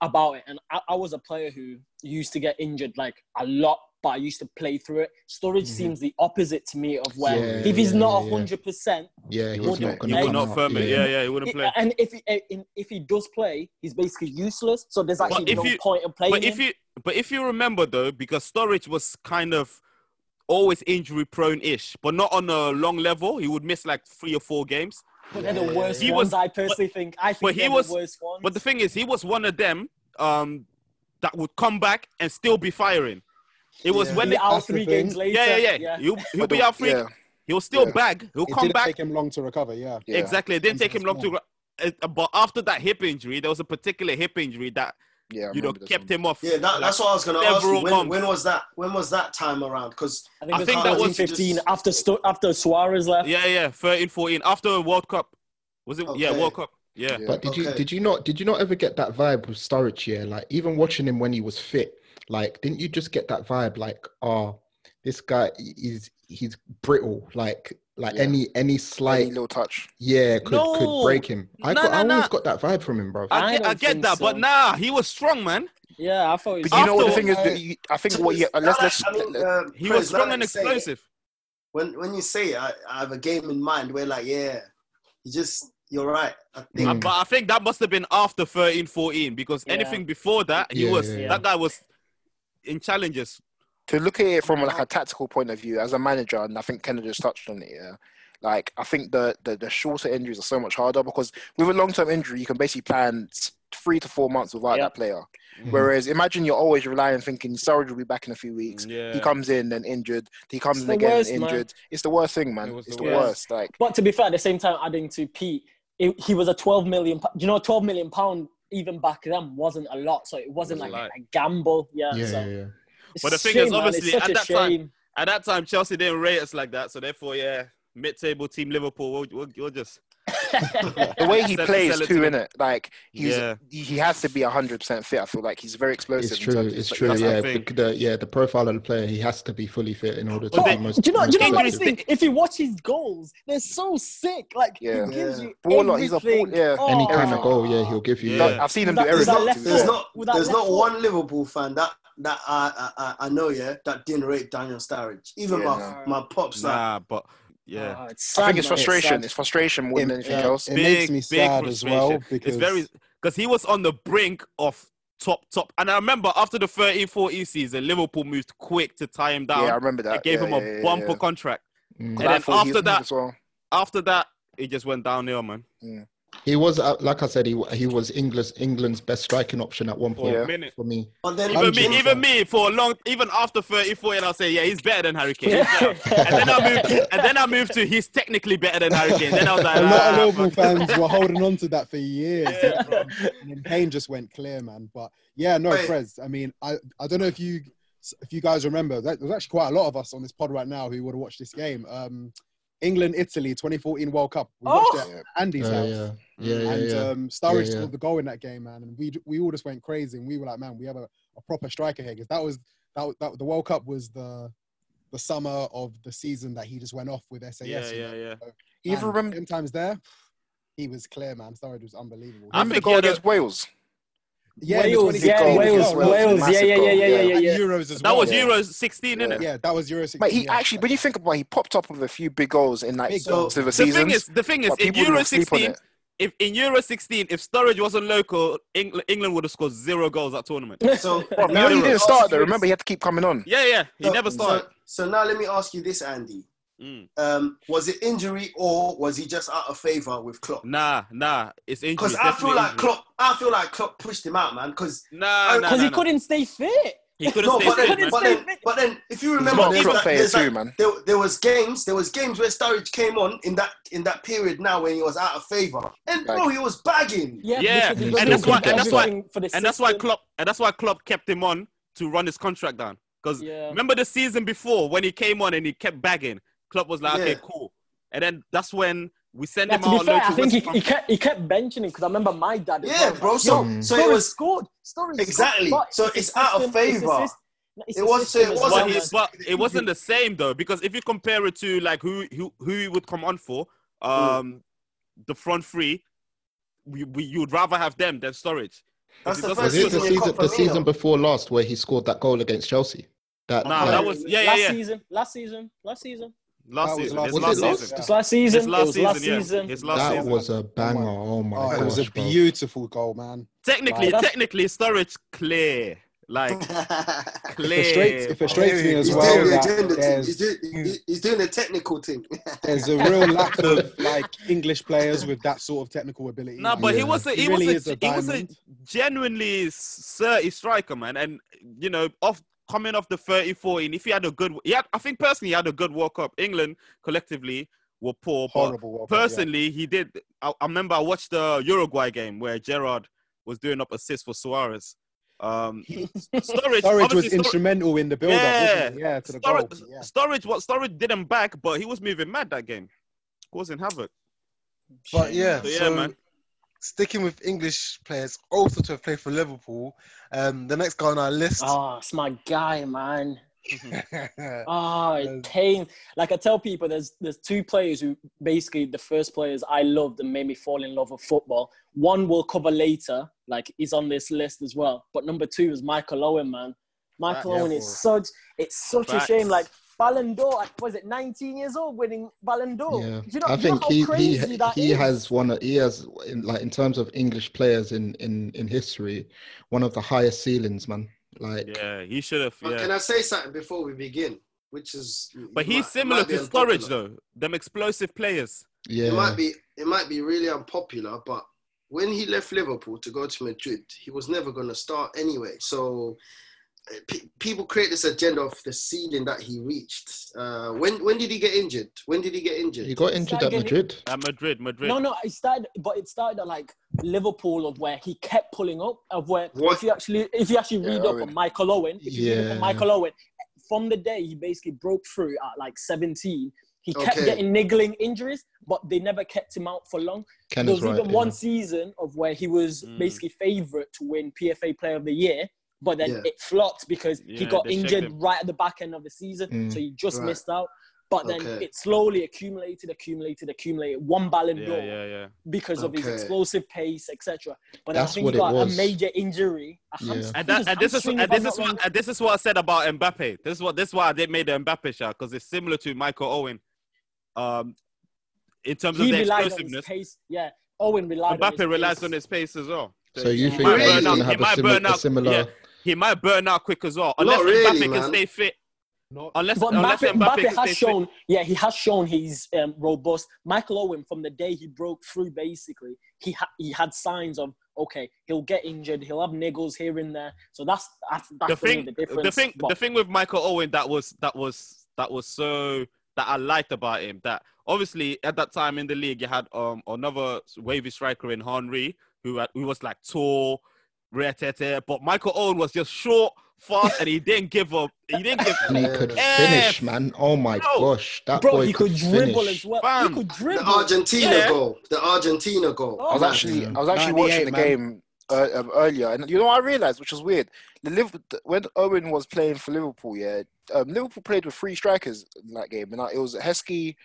about it, and I, I was a player who used to get injured like a lot, but I used to play through it. Sturridge Mhm. seems the opposite to me of where Yeah, if he's yeah, not yeah, yeah. hundred percent, Yeah, He wouldn't- not he going to would not firm it. Yeah, yeah, he wouldn't play. and if he eh, if he does play, he's basically useless. So there's But actually if no you- point in playing But if him. you but if you remember though, because Sturridge was kind of always injury prone ish, but not on a long level. He would miss like three or four games. But they're the worst He ones. was- I personally think. I think but he was- the worst ones. But the thing is, he was one of them um, that would come back and still be firing. It was Yeah. when Be they, out That's the three games later. yeah, yeah, yeah, He'll, he'll be out free. yeah. He'll still Yeah. bag. He'll It come didn't back. take him long to recover. Yeah. Yeah. Exactly. It didn't Sometimes take him long to. uh, But after that hip injury, there was a particular hip injury that Yeah, I you know kept one. him off. Yeah, that, like, that's what I was gonna ask you. When, when was that? When was that time around? Because I think, I think that was 14, 15 just- after Sto- after Suarez left. Yeah, yeah, 13, 14. After World Cup. Was it? Yeah, World Cup. Yeah. Yeah. But did you did you not did you not ever get that vibe with Sturridge here? Like even watching him when he was fit, like didn't you just get that vibe? Like, oh, this guy is he's brittle. Like like Yeah. any any Any slight little touch. yeah could No. could break him. I Nah, got I always nah. got that vibe from him, bro. I I get, I get think that, but nah, he was strong, man. Yeah, I thought it was. But you know what the thing is? that you- I think what you uh, let's let's I mean, let- uh, He was strong and you say it, explosive. when when you say it, I, I have a game in mind where like, yeah, you just you're right. I think Uh, Mm. But I think that must have been after 13, 14 because Yeah. anything before that, he Yeah, was yeah, yeah. that guy was in challenges. to look at it from like a tactical point of view as a manager, and I think Kenneth just touched on it. Yeah, like I think the the, the shorter injuries are so much harder because with a long term injury, you can basically plan three to four months without Yeah. that player. Mhm. Whereas imagine you're always relying, thinking Sturridge will be back in a few weeks. Yeah. He comes in and injured. He comes It's in again worst, man. injured. It's the worst thing, man. It It's the the worst. worst. Like But to be fair, at the same time, adding to Pete, it, he was a 12 million. Do you know, 12 million pound even back then wasn't a lot, so it wasn't Wasn't like a a gamble. Yeah. Yeah, so yeah, yeah. But the thing shame, is, obviously, at a that time- At that time, Chelsea didn't rate us like that, so therefore, yeah, mid-table team Liverpool, we'll, we'll, we'll just the way he plays too, to in it, like he's Yeah. he he has to be hundred percent fit. I feel like he's very explosive. It's true. It's like, true. that's Yeah, the, the yeah the profile of the player, he has to be fully fit in order to But be most. do you know? Do you know what I think? If you watch his goals, they're so sick. Like Yeah. he gives Yeah. you Baller, he's a ball- everything. yeah. Oh. Any kind of goal, yeah, he'll give you. Yeah. Yeah. I've seen him do everything. that to there's not there's not one Liverpool fan that that I, I I- I know yeah that didn't rate Daniel Sturridge. Even Yeah, my no. my pops. like, nah. But yeah, Oh, it's I think it's frustration. sad. It's frustration more than anything yeah, else. It Big, makes me big sad as well because it's very because he was on the brink of top top. And I remember after the 13-14 season, Liverpool moved quick to tie him down. Yeah, I remember that. They gave Yeah, him a yeah, yeah, bumper yeah. contract. Mm. And then after that- as well. After that, it just went downhill, man. Mm. He was, uh, like I said, he he was England's England's best striking option at one point For a for me. But then Even me, 100%. even me, for a long, even after 30, 40, I'll say, yeah, he's better than Harry Kane. He's and then I moved, and then I moved to he's technically better than Harry Kane. Then I was like, A lot of ah, Liverpool fans were holding on to that for years. (laughs) and then Kane just went clear, man. But yeah, no, Wait. Prez. I mean, I, I don't know if you if you guys remember that there's actually quite a lot of us on this pod right now who would have watched this game. Um, England Italy 2014 World Cup. We watched Oh! it at Andy's Uh, house. yeah, yeah, yeah, and yeah. um, Sturridge Yeah, yeah. scored the goal in that game, man. And we we all just went crazy, and we were like, man, we have a, a proper striker here because that was that, that the World Cup was the the summer of the season that he just went off with SAS. Yeah, yeah, know? yeah. So, even man, remember, times there, he was clear, man. Sturridge was unbelievable. I remember the think goal he had a- against Wales? Yeah, Wales, yeah, goal, Wales, as well. Wales, yeah, Massive yeah, yeah, yeah, yeah, yeah, yeah. Euros as That well. was Yeah. Euro 16, innit? Yeah, that was Euro 16. Mate, he yeah. actually, when you think about it, he popped up with a few big goals in like Big so, goals. the The seasons. thing is, the thing is, in Euro didn't sleep on 16, if in Euro 16, if Sturridge wasn't local, England, England would have scored zero goals that tournament. So Bro, (laughs) now he let didn't start you though. Remember, he had to keep coming on. Yeah, yeah, he So- never started. So, so now let me ask you this, Andy. Mm. Um, was it injury or was he just out of favor with Klopp? Nah, nah, it's injury. Because I feel like injury. Klopp, I feel like Klopp pushed him out, man. Because Nah, nah, Because nah, he nah. couldn't stay fit. He couldn't no, stay but fit, then, man. but then, but then, if you remember, there's like- there's too, like- man. There, there was games, there was games where Sturridge came on in that in that period now when he was out of favor, and bro, Like- he was bagging. Yeah, Yeah, because and that's why- for and that's why- everything for the and that's why. Klopp and that's why Klopp kept him on to run his contract down. Because Yeah. remember the season before when he came on and he kept bagging, Klopp was like, okay, cool. And then that's when we send Yeah, him to be out fair, I think he, he kept he kept benching him because I remember my dad. Yeah, well, bro. So, yo, so it was scored. Sturridge scored. Exactly. But So a it's out of system, it's favour. sys- it's It was- system it as wasn't well, he, his- but it wasn't the same though because if you compare it to like who who who he would come on for, um, the front three, we, we you would rather have them than Sturridge. That's the first Was the season season, the season before last where he scored that goal against Chelsea? That, Nah, that- that was yeah yeah last yeah. season, last season, last season. Last season, last- was last last? season. It's last season. His it last was last season, yeah. season. Last that season. was a banger. Oh my Oh, gosh, it was a bro. beautiful goal, man. Technically, Right. technically, Sturridge clear, like (laughs) It clear. frustrates, it frustrates me as He's well doing the that agenda thing. there's, He's doing, he- he's doing the technical thing. (laughs) there's a real lack of (laughs) like English players with that sort of technical ability. No, man. but he was a he, He really was a, a he was a genuinely certy striker, man. And you know, off coming off the 30 14, if he had a good he had, I think personally he had a good World Cup. England collectively were poor, but horrible. World Cup, yeah. personally he did I, I remember I watched the Uruguay game where Gerrard was doing up assists for Suarez. Um (laughs) Sturridge, Sturridge obviously was Stur- instrumental in the build-up, wasn't he? Yeah, to the goal. Yeah. Sturridge, what Sturridge didn't back, but he was moving mad that game, causing havoc. But yeah, So, yeah, so man. Sticking with English players also to have played for Liverpool. Um, the next guy on our list. Oh, it's my guy, man. yeah, Oh, Yes. it um, came. Like I tell people, there's there's two players who basically the first players I loved and made me fall in love with football. One we'll cover later, like he's on this list as well. But number two is Michael Owen, man. Michael Facts. Owen is such. It's such a shame. Like Ballon d'Or, was it 19 years old winning Ballon d'Or? Yeah, Do you know, I do you know think how he crazy he that he is? has one. Of, he has in, like in terms of English players in in in history, one of the highest ceilings, man. Like Yeah, he should have. Yeah. Can I say something before we begin? Which is, But he's similar might be to Sturridge though. Them explosive players. yeah, It might be it might be really unpopular, but when he left Liverpool to go to Madrid, he was never going to start anyway. So uh, pe- people create this agenda of the ceiling that he reached. Uh, when when did he get injured? When did he get injured? he got injured at Madrid. At Madrid, Madrid. No, no, it started, but it started at like Liverpool of where he kept pulling up. Of where What? if you actually if you actually read Yeah, up Owen. on Michael Owen, if you read up Yeah. on Michael Owen, from the day he basically broke through at like 17, he kept Okay. getting niggling injuries, but they never kept him out for long. Ken there is was right. even yeah. one season of where he was Mm. basically favourite to win PFA Player of the Year, but then Yeah. it flopped because he got injured him. right at the back end of the season, Mm. so he just Right. missed out. But then Okay. it slowly accumulated, accumulated, accumulated. One Ballon Yeah, d'Or yeah, yeah. because of his explosive pace, etc. But then I think he got a major injury. A hamstring- I And, that, and this is and this is what wrong. and this is what I said about Mbappe. This is what this is why they made the Mbappe shot because it's similar to Michael Owen. Um, in terms he of the relied on his explosiveness, pace. Yeah, Owen relied on his Mbappe relies pace. on his pace as well. So you Yeah. think might burn out- gonna he have a might similar, burn a out- similar yeah. He might burn out quick as well, Not unless really, Mbappe man. can stay fit. Not, Unless, But unless Mbappe, Mbappe, Mbappe stays has fit. shown, yeah, he has shown he's um, robust. Michael Owen, from the day he broke through, basically, he ha- he had signs of okay, he'll get injured, he'll have niggles here and there. So that's that's, that's the thing, the the, thing, But the thing with Michael Owen that was that was that was so that I liked about him that obviously at that time in the league you had um another wavy striker in Henry who had, who was like tall, rare but Michael Owen was just short, fast, and he didn't give up. He didn't give. And he could F. finish, man. Oh my Bro. gosh, that bro, boy he could dribble finish. as well. Bam. He could The. Argentina Yeah. goal. The Argentina goal. Oh, I was actually, I was actually watching the man. game uh, um, earlier, and you know what I realized, which was weird. The Liverpool, when Owen was playing for Liverpool, yeah, um, Liverpool played with three strikers in that game, and uh, it was Heskey,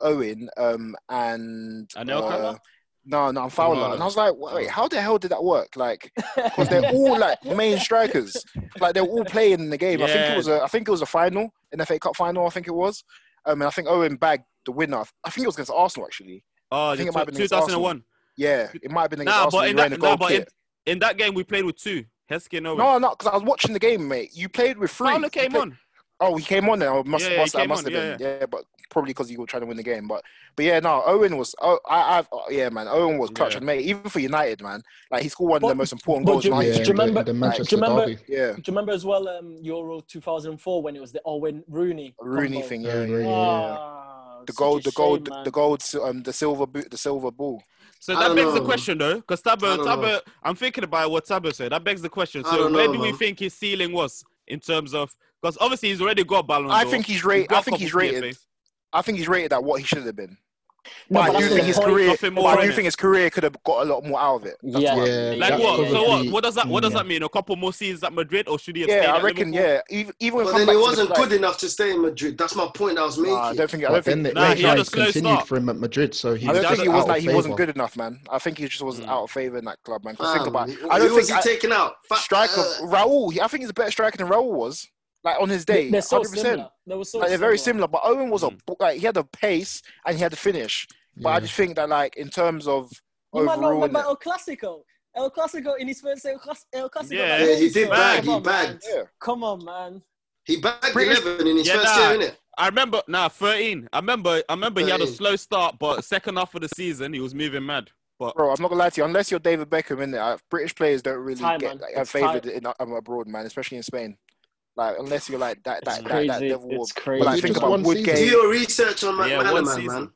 Owen, um, and Anelka? uh, no, no, Fowler. Fowler. And I was like, wait, how the hell did that work? Like, (laughs) because they're all like main strikers, like they're all playing in the game. I think it was a, I think it was a final, an FA Cup final. I think it was. Um, and I think Owen bagged the winner. I think it was against Arsenal actually. Oh, I think it might have been 2001. Yeah, it might have been against Nah, Arsenal. but in that, nah, but in, in that game we played with two. Heskey and Owen. No, no, because I was watching the game, mate. You played with three. Fowler came played- on. Oh, he came on then. I must, Yeah, yeah, must, he I must on, have been. yeah, Yeah, but probably because you were trying to win the game. But, but yeah, no, Owen was. Oh, I, I've, oh, yeah, man. Owen was clutch Yeah. and mate, even for United, man. Like he scored one of the most important goals. do- in our do you history. the- remember- the do you remember- derby? Yeah, Do you remember as well um, Euro 2004 when it was the Owen Rooney Rooney combo? thing. Yeah, Yeah, yeah. Rooney, yeah. Ah, The gold, a the gold, man. the gold, um, the silver boot, the silver ball. So that don't begs the question though, because Tabo, Tabo, I'm thinking about what Tabo said. That begs the question. So where know, do we think his ceiling was in terms of? Because obviously he's already got Ballon d'Or. I think he's rated. got I a think he's rated. PFAs. I think he's rated at what he should have been. No, But but I do that's think his career. But more, I do innit? think his career could have got a lot more out of it. That's Yeah. what- Yeah, Like that's what? So what? What does that? What does yeah. that mean? A couple more seasons at Madrid, or should he have stayed Yeah, I reckon. Liverpool? Yeah, even even when But then he wasn't flag- good enough to stay in Madrid. That's my point I was making. Nah, I don't think. I don't think. the Nah, he had a slow continued start. for him at Madrid, so he I was don't think he was like he wasn't good enough, man. I think he just wasn't Mm. out of favor in that club, man. 'Cause think about. who- I don't who was think he I, taking out? Striker uh, Raul. I think he's a better striker than Raul was. Like on his day, They're so 100%. similar. They were so Like, they're very similar, but Owen was a like he had a pace and he had a finish. But I just think that like in terms of You might not remember El Clasico. El Clasico in his first El, Clas- El Clasico. Yeah. like, Yeah, he did come bag, he bagged. yeah, Come on, man. he bagged British- 11 in his Yeah, first nah. year, innit? I remember. Nah, 13. I remember. I remember he had a slow start, but second half of the season he was moving mad. But bro, I'm not gonna lie to you. Unless you're David Beckham in there, British players don't really Time, get man. like, favored in um, abroad, man, especially in Spain. Like unless you're like that It's that that, that crazy. level It's of. crazy. But like It's think about Woodgate. Do your research on Yeah, one McManaman, season. man.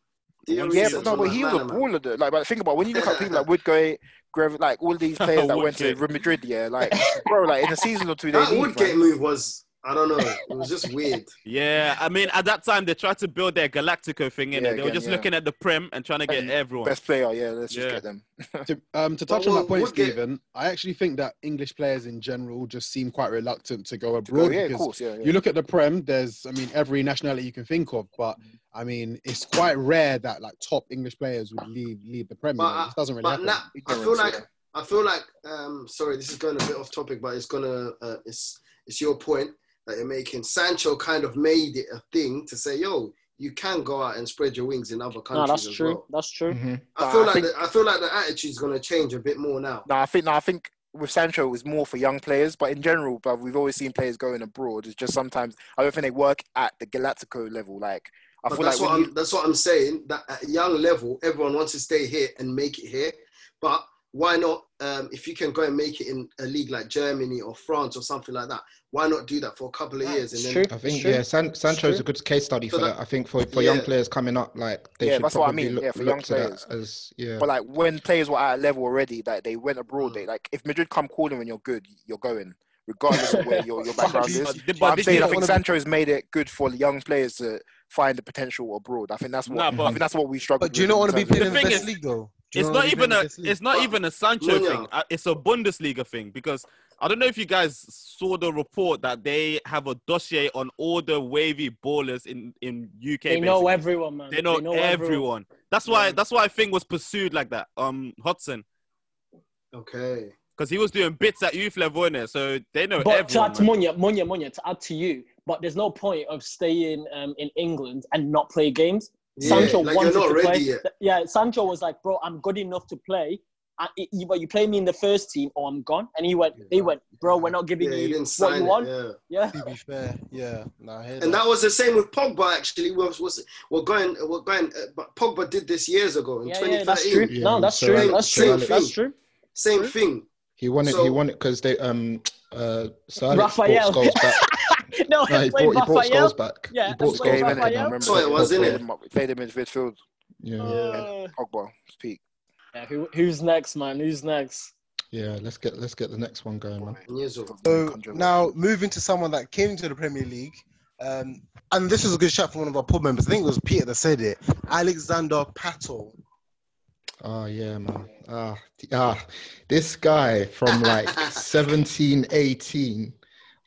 Do your One Yeah, but no, but he was a baller. Though. Like, but think about when you look at people like Woodgate, Grev, like all these (laughs) players that went to Real Madrid. Yeah, like bro, like in a season or two (laughs) they That leave. Woodgate man. move was, I don't know, it was just weird. (laughs) yeah, I mean, at that time they tried to build their Galactico thing in Yeah, it. They were just yeah. looking at the Prem and trying to get And everyone. Best player, yeah. Let's just Yeah. get them. (laughs) To, um, to touch Well, on that point, Woodgate- Stephen, I actually think that English players in general just seem quite reluctant to go To abroad. go, yeah, of course, yeah. yeah. You look at the Prem, there's, I mean, every nationality you can think of, but I mean, it's quite rare that like top English players would leave leave the Prem. you But, know, uh, doesn't really But happen. now, I feel like, yeah. I feel like, um, sorry, this is going a bit off topic, but it's gonna, uh, it's, it's your point that you're making. Sancho kind of made it a thing to say, yo, you can go out and spread your wings in other No, countries that's as true. well. That's true. Mhm. I feel I like think- the, I feel like the attitude's gonna change a bit more now. No, I think no, I think with Sancho it was more for young players, but in general, but we've always seen players going abroad. It's just sometimes I don't think they work at the Galactico level. Like I But feel that's like what I'm, you, that's what I'm saying. That at a young level, everyone wants to stay here and make it here. But why not? Um, if you can go and make it in a league like Germany or France or something like that, why not do that for a couple of years? And then true. I think True. yeah, San, Sancho's true. a good case study So for that- that. I think for, for young players coming up, like they Yeah, should that's what I mean, look, yeah, for look young to that players. as yeah. but like when players were at a level already, that they went abroad, Mm. they like if Madrid come calling when you're good, you're going, regardless of where your, your (laughs) background is. But, But but I'm this saying I think Sancho's made it good for young players to find the potential abroad. I think that's what Nah, I think that's what we struggle. But do you not want to be playing The in the thing best league though? Do you it's not not wanna be even a the best league? it's not even a Sancho Munya. thing. Uh, It's a Bundesliga thing because I don't know if you guys saw the report that they have a dossier on all the wavy ballers in in UK. They know everyone, man. They know, everyone. That's why Yeah. that's why I think was pursued like that. Um, Hudson okay, because he was doing bits at youth level in there, so they know But to everyone. add to. Munya, Munya, Munya, to add to you, but there's no point of staying um, in England and not play games. Yeah, Sancho like wanted you're not to ready play. yet. Yeah, Sancho was like, bro, I'm good enough to play. I, you, but you play me in the first team, or I'm gone. And he went, they went, bro, we're not giving Yeah, you didn't what you it. want. Yeah. Yeah. To be fair, yeah. Nah, I And that was the same with Pogba. Actually, was was we're going we're going. Uh, but Pogba did this years ago in Yeah, yeah, that's true. Yeah, no, that's so true. Alex- That's true. Alex- That's true. Same thing. He won it. So- he won it because they um uh Sir Alex Raphael. back. (laughs) (laughs) no, no, he I played brought, he brought Raphael. Scholes back. Yeah, he brought that's Scholes Game, back. innit? I Raphael. remember So it was, played innit? him up- Played him in midfield. Yeah, Uh, Pogba, peak. yeah, who, who's next, man? Who's next? yeah. Let's get let's get the next one going, man. Years ago. So now moving to someone that came to the Premier League, um, and this was a good shout from one of our pub members. I think it was Peter that said it. Alexander Pato. Oh yeah, man. Ah, ah, this guy from like (laughs) 17, 18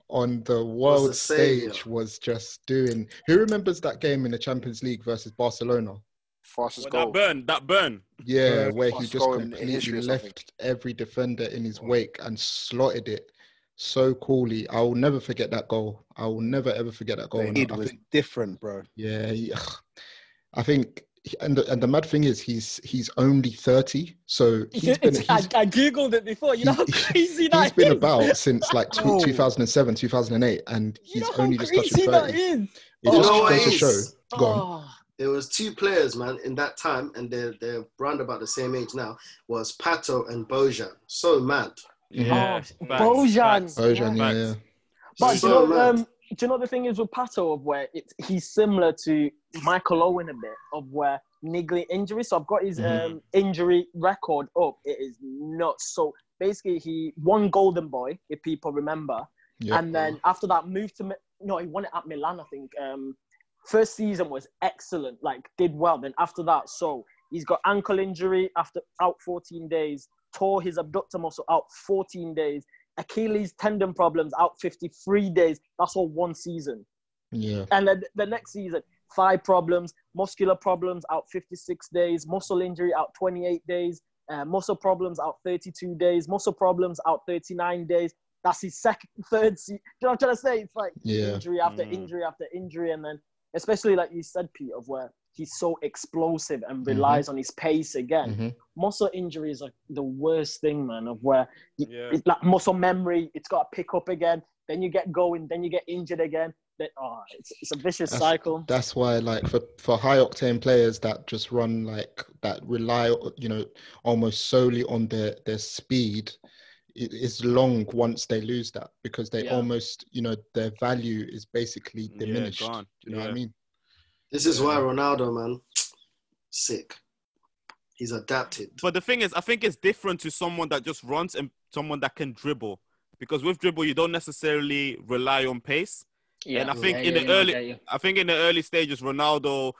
on the world the saviour. stage was just doing. Who remembers that game in the Champions League versus Barcelona? Fastest Well, goal. that burn, that burn. Yeah, Yeah, where he just goal in- in completely history or something. left every defender in his wake and slotted it so coolly. I will never forget that goal. I will never ever forget that goal. It was think, different, bro. yeah, he- (sighs) I think, and the, and the mad thing is, he's he's only thirty, so he's been It's- (laughs) I, I googled it before. You know how he- crazy he's that been is? about since like tw- Oh. 2007, 2008, and You he's know only just crazy touching thirty. is? It You just know what goes to show. is? Go on. Oh, There was two players, man, in that time, and they're they're round about the same age now. Was Pato and Bojan. So mad. Yeah, Oh, Bojan. Bojan, yeah, Facts. yeah. But So do you know, mad. um, do you know the thing is with Pato of where it's he's similar to Michael Owen a bit of where niggly injury. So I've got his Mhm. um, injury record up. It is nuts. So basically, he won Golden Boy, if people remember, yeah. and then after that moved to no, he won it at Milan, I think. Um, first season was excellent, like did well. Then after that, so he's got ankle injury after out 14 days, tore his abductor muscle out 14 days, Achilles tendon problems out 53 days. That's all one season. yeah. And then the next season, thigh problems, muscular problems out 56 days, muscle injury out 28 days, uh, muscle problems out 32 days, muscle problems out 39 days. That's his second, (laughs) third season. You know what I'm trying to say? It's like Yeah. injury after Mm. injury after injury. And then, especially like you said, Pete, of where he's so explosive and relies on his pace again. Mhm. Muscle injuries are the worst thing, man, of where y- Yeah. it's like muscle memory. It's got to pick up again. Then you get going. Then you get injured again. Then, oh, it's, it's a vicious That's- cycle. That's why, like, for, for high octane players that just run like that, rely, you know, almost solely on their their speed, is long once they lose that because they Yeah. almost, you know, their value is basically diminished. gone. Do you know what I mean? This is why Ronaldo, man, sick. He's adapted. But the thing is, I think it's different to someone that just runs and someone that can dribble. Because with dribble, you don't necessarily rely on pace. Yeah, and I think yeah, in yeah, the no, I early, get you. I think in the early stages, Ronaldo.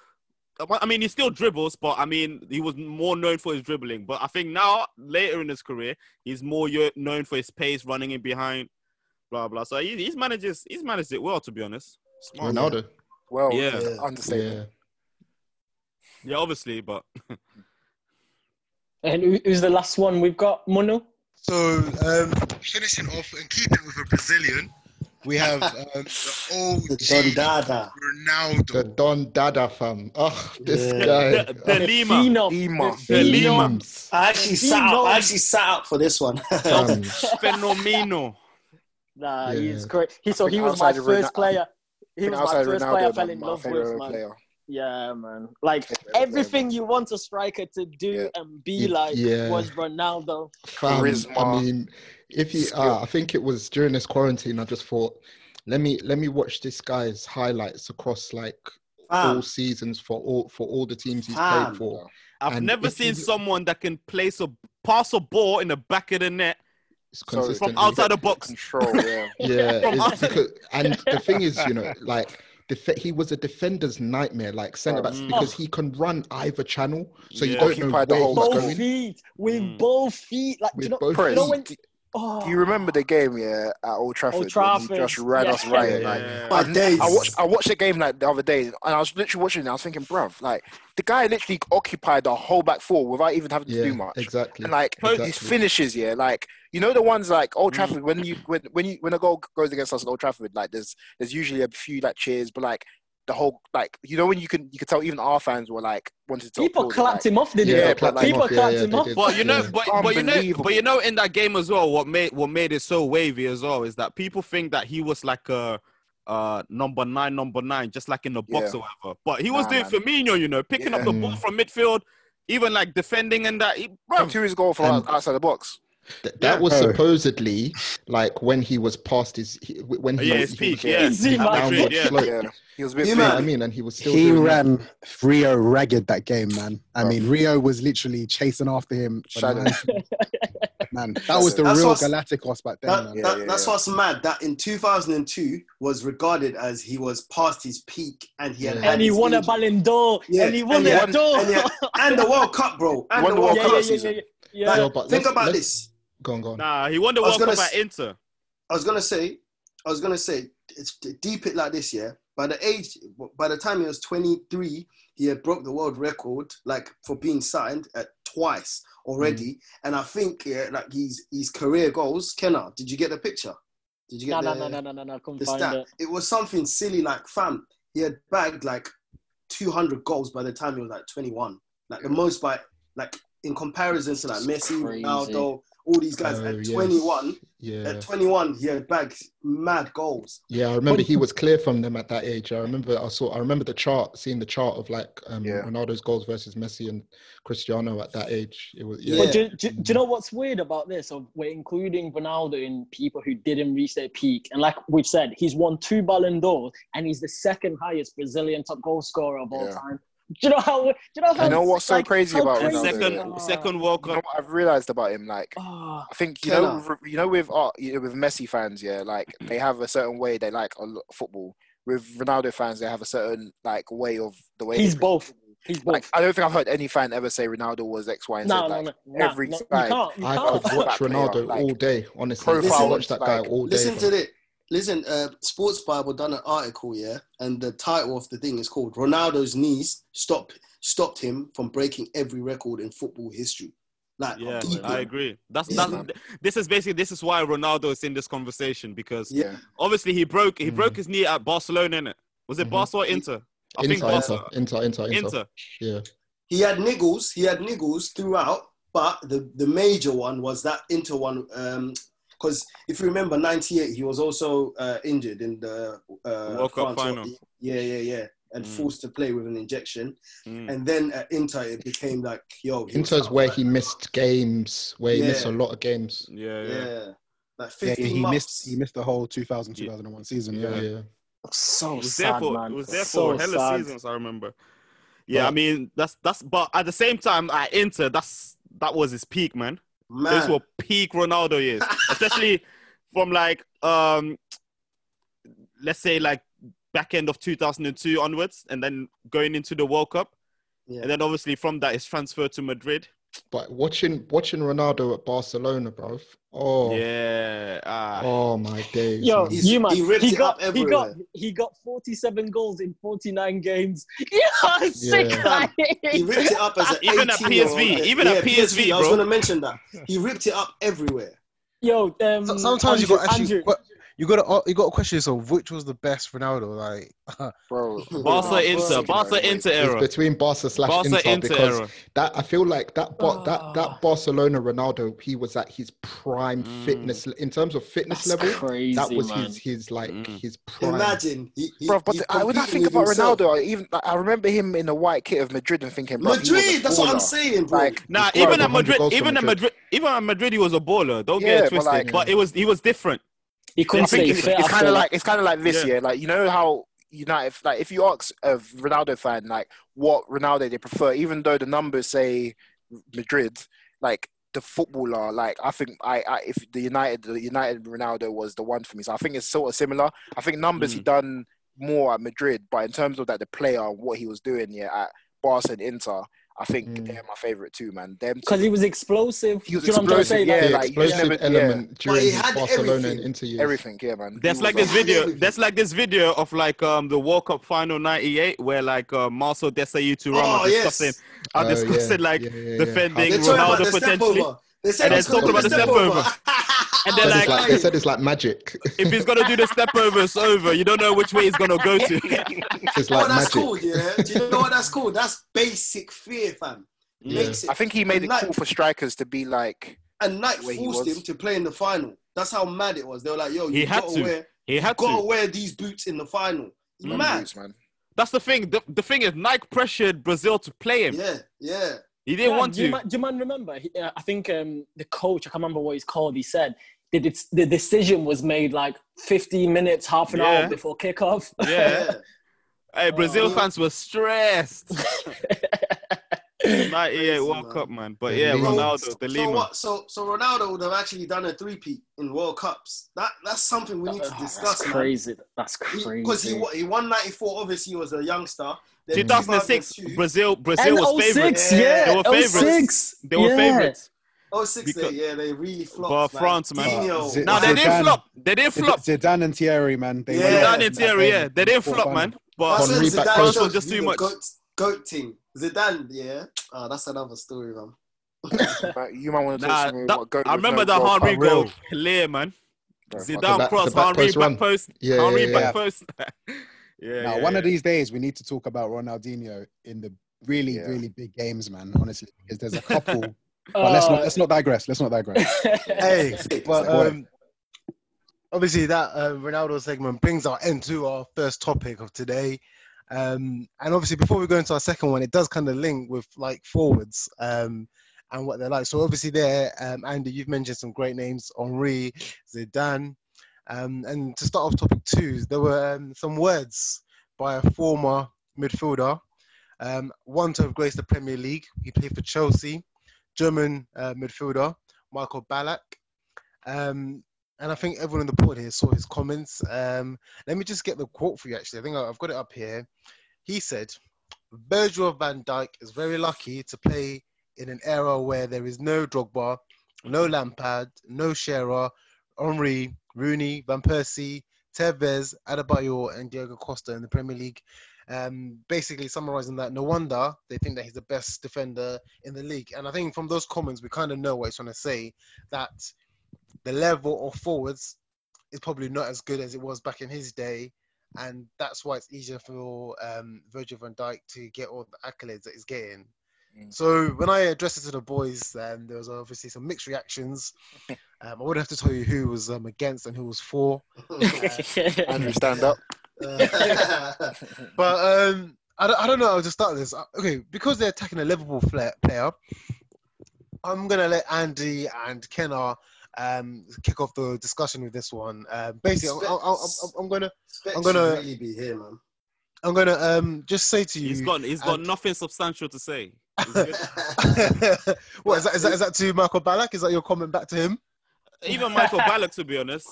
I mean, he still dribbles, but I mean, he was more known for his dribbling. But I think now, later in his career, he's more known for his pace, running in behind, blah blah. So he, he's manages, he's managed it well, to be honest. Smart. Ronaldo. Well, Yeah. Yeah. understatement. Yeah. Yeah, obviously, but And who's the last one we've got? Mono. So um, finishing off and keeping with a Brazilian, we have um, the (laughs) The OG Don Dada. Ronaldo. The Don Dada fam. Oh, this Yeah. guy. the, the Lima, Phenom. Lima. The The Lima. I actually He sat out. knows. I actually sat out for this one. fam. Fenomeno. (laughs) Nah, Yeah. he's great. He, so he was my first Ronaldo- player. I He think was my first Ronaldo, player I fell in love with, man. player. Yeah, man. Like everything you want a striker to do Yeah. and be Y- like yeah. was Ronaldo. Charisma, I mean, if you, uh, I think it was during this quarantine. I just thought, let me let me watch this guy's highlights across like all seasons for all for all the teams he's Fam. played for. I've And never seen someone that can place a pass a ball in the back of the net It's So- from outside the box. Control, yeah. (laughs) Yeah, it's because, and the thing is, you know, like def- he was a defender's nightmare, like centre backs, because he can run either channel, so you Yeah. don't know Occupied the where whole he's back. Both going. feet with Mm. both feet. Like do With you know, both Press. you know when Do oh, do you remember the game, yeah, at Old Trafford? when Trafford, He just ran yeah. us right. Yeah. Like, Yeah. my days. I watched I watched the game like the other day, and I was literally watching it. And I was thinking, bruv, like the guy literally occupied the whole back four without even having to Yeah, do much. exactly. And like exactly. these finishes, yeah, like you know the ones like Old Mm. Trafford when you when when you when a goal goes against us at Old Trafford, like there's there's usually a few like cheers, but like the whole like you know when you can you could tell even our fans were like wanted to People applaud clapped like, him off, didn't Yeah, they? but like- People Yeah, clapped yeah, him they off. did. But you know, but but you know, but you know, in that game as well, what made what made it so wavy as well is that people think that he was like a uh number nine, number nine, just like in the box Yeah. or whatever. But he was Nah, doing man. Firmino, you know, picking up the ball from midfield, even like defending and that. He, bro, Come to his goal from And- outside the box. Th- that Yeah. was Oh. supposedly like when he was past his he, when oh, he yeah, was, his he peak, was yeah, Easy, At man. Madrid, downward yeah. slope. Yeah, he was a bit. You You know what I mean? And he was still he doing that. ran Rio ragged that game, man. I Bro. mean, Rio was literally chasing after him. Shadow. man, that was the That's real Galacticos back then, That, man. That, yeah, that's yeah. what's mad. That in 2002 was regarded as he was past his peak and he had Yeah. had And he his won a injury. Ballon d'Or. Yeah, And he won and he a had- door. and had- and the World Cup, bro. And the the World World yeah, Cup yeah, yeah, season. yeah, yeah. Like, No, think let's- about let's- this. Go on, go on. Nah, he won the World Cup gonna at Inter. I was gonna say, I was gonna say, it's deep it like this, yeah. By the age, by the time he was 23, he had broke the world record, like for being signed at twice already. Mm. And I think, yeah, like his his career goals. Kenna, did you get the picture? Did you get no, the, no, no, no, no, no. Couldn't the stat? it. It was something silly, like fam. He had bagged like 200 goals by the time he was like 21, like the most by like in comparison to like Messi, crazy. Ronaldo, all these guys Oh, at yes. 21. Yeah. At 21, he had bagged mad goals. Yeah, I remember he was clear from them at that age. I remember I saw I remember the chart, seeing the chart of like um, Yeah. Ronaldo's goals versus Messi and Cristiano at that age. It was yeah. Yeah. But do, do, do you know what's weird about this? Of we're including Ronaldo in people who didn't reach their peak, and like we've said, he's won two Ballon d'Ors, and he's the second highest Brazilian top goal scorer of all Yeah. time. Do you know how? Do you know how? You know what's so like, crazy about And Ronaldo, second, yeah. second World You know what I've realized about him, like Oh, I think you Killer. know, you know, with uh, you know, with Messi fans, yeah, like they have a certain way they like a lo- football. With Ronaldo fans, they have a certain like way of the way. he's both. He's both. Like I don't think I've heard any fan ever say Ronaldo was X, Y, and Z. no, no, like no, no, every no, you time. can't. You I can't. could watch That player, Ronaldo like, all day, honestly. I could profile, watch that guy all day. Listen bro. to it. Listen, uh, Sports Bible done an article, yeah, and the title of the thing is called "Ronaldo's knees stop stopped him from breaking every record in football history." Like, Yeah, deep, I agree. That's Yeah, that's this is basically this is why Ronaldo is in this conversation because Yeah, obviously he broke he Mhm. broke his knee at Barcelona, innit? Was it Mhm. Barca or Inter? I think Inter, Barca. Inter, Inter, Inter, Inter. Inter. Yeah. he had niggles. He had niggles throughout, but the the major one was that Inter one. Um, because if you remember, '98, he was also uh, injured in the uh, World Cup France- final. Yeah, yeah, yeah, and Mm. forced to play with an injection. Mm. And then at Inter, it became like, yo, he was Inter's where like- he missed games, where he missed a lot of games. Yeah, yeah. Yeah. Like Yeah, he months. missed he missed the whole 2000 2001 season. Yeah, Yeah, yeah. so It was there sad, for man. it was there so for hella sad. seasons. I remember. Yeah, I mean that's that's but at the same time at Inter that's that was his peak, man. Man. Those were peak Ronaldo years, (laughs) especially from like um, let's say like back end of 2002 onwards, and then going into the World Cup, Yeah. and then obviously from that is transferred to Madrid. But watching watching Ronaldo at Barcelona, bro. Oh, Yeah, ah. oh my days. Yo, man. You man, he ripped it got, up he got, everywhere. he got 47 goals in 49 games. (laughs) Yeah, sick. Yeah. like- He ripped it up as an Even at 18-year-old. PSV, even at PSV, I was going to mention that. He ripped it up everywhere. Yo, um, So- sometimes you got actually Andrew, que- you got to you got to question yourself which was the best Ronaldo. Like (laughs) bro. Barca Ronaldo Inter, was Barca like, Inter It's era, between Barca slash Barca Inter, Inter because era. that I feel like that Bar- Ah. that that Barcelona Ronaldo, he was at his prime Mm. fitness in terms of fitness that's level. crazy, that was man. his his like Mm. his prime. Imagine. He, he, Bro, but he's I, when I think about himself. Ronaldo, I even like, I remember him in the white kit of Madrid and thinking, bro, he was a Madrid, that's what I'm saying, bro. Like, Nah, even at Madrid, even at Madrid. Madrid, even at Madrid, he was a baller. Don't Yeah, get it twisted. but it was he was different. He couldn't I stay it's, fit. it's kind of like it's kind of like this Yeah. year. Like you know how United, like if you ask a Ronaldo fan, like what Ronaldo they prefer, even though the numbers say Madrid, like the footballer, like I think I, I if the United, the United Ronaldo was the one for me. So I think it's sort of similar. I think numbers he done more at Madrid, but in terms of that the player what he was doing, yeah, at Barca and Inter, I think Mm. they're my favorite too, man. Them because he was explosive. He was Do you know what I'm trying to say? explosive, yeah, like, explosive yeah. element But during he his had Barcelona and everything. Inter years. everything, yeah, man. That's He like this video. everything. There's like this video of like um the World Cup final '98 where like uh, Marcel Desailly Thuram Oh, yes. discussing, are Oh, discussing yeah, like yeah, yeah, yeah. defending They're talking about Ronaldo the step potentially. They said And then talking about the step over. (laughs) And they're it's like, like- they said it's like magic. if he's gonna do the step over, it's over. You don't know which way he's gonna go to. (laughs) It's oh, like that's magic. cool, yeah. Do you know what that's called? That's basic fear, fam. Yeah. Makes it, I think he made it and Nike- cool for strikers to be like, And Nike forced him to play in the final. That's how mad it was. They were like, "Yo, He you had gotta wear, He had gotta to. wear these boots in the final." "Man, mad. boots, man. That's the thing. The, the thing is, Nike pressured Brazil to play him. Yeah, yeah. He didn't Yeah, want do you, to. man, do you man remember? He, uh, I think um, the coach, I can't remember what he's called. He said the, the, the decision was made like 15 minutes, half an Yeah. hour before kickoff. (laughs) Yeah. Hey, Brazil Oh. fans were stressed. (laughs) 98 Crazy, World man. Cup, man. But yeah, Lima. Ronaldo, the So what? So so Ronaldo would have actually done a three-peat in World Cups. That that's something we need to Oh, discuss, that's man. crazy. That's Because crazy. he, wa- he won '94. Obviously, he was a youngster. Then 2006, Brazil, Brazil and was favorites. 06, yeah. They were oh favorites. 06, They were yeah. favorites. Oh, six Because- they, yeah, they really flopped. But man. France, man. Dino, Z- Now they didn't Zidane. flop. They didn't flop. Zidane and Thierry, man. They Yeah. Zidane and Thierry, yeah, they didn't flop, man. But That's when Henry back Zidane post. showed was just too the much. Goat, goat team. Zidane, yeah. Oh, that's another story, man. (laughs) You might want to nah, talk to me that- what I remember no the World Henry goal, clear, man. Bro, Zidane back- cross, the back Henry post back post, Yeah, Henry yeah, back post. (laughs) yeah, Now, yeah, one of these days, we need to talk about Ronaldinho in the really, Yeah. really big games, man. Honestly, because there's a couple. (laughs) but let's not Uh, let's not digress. Let's not digress. (laughs) Hey, but um, obviously that uh, Ronaldo segment brings our end to our first topic of today. Um, and obviously, before we go into our second one, it does kind of link with like forwards um, and what they're like. So obviously, there, um, Andy, you've mentioned some great names: Henry, Zidane. Um, and to start off topic two, there were um, some words by a former midfielder, um, one to have graced the Premier League. He played for Chelsea, German uh, midfielder Michael Ballack. Um, and I think everyone on the board here saw his comments. Um, let me just get the quote for you. Actually, I think I've got it up here. He said, "Virgil van Dijk is very lucky to play in an era where there is no Drogba, no Lampard, no Shearer, Henry, Rooney, Van Persie, Tevez, Adebayor, and Diego Costa in the Premier League." Um, basically summarizing that, no wonder they think that he's the best defender in the league. And I think from those comments, we kind of know what he's trying to say that the level of forwards is probably not as good as it was back in his day. And that's why it's easier for um, Virgil van Dijk to get all the accolades that he's getting. Mm. So when I addressed it to the boys, um, there was obviously some mixed reactions. (laughs) Um, I wouldn't have to tell you who was um, against and who was for. (laughs) Andrew, stand up. Uh, but um, I, don't, I don't know. I'll just start this. Uh, Okay, because they're attacking a Liverpool fla- player, I'm gonna let Andy and Kenna um, kick off the discussion with this one. Uh, basically, I'm, I'm, I'm, I'm gonna I'm gonna- really be here, man. I'm gonna um, just say to you. He's got he's got and- nothing substantial to say. He's (laughs) what is that, is that? Is that to Michael Ballack? Is that your comment back to him? Even Michael Ballack, to be honest.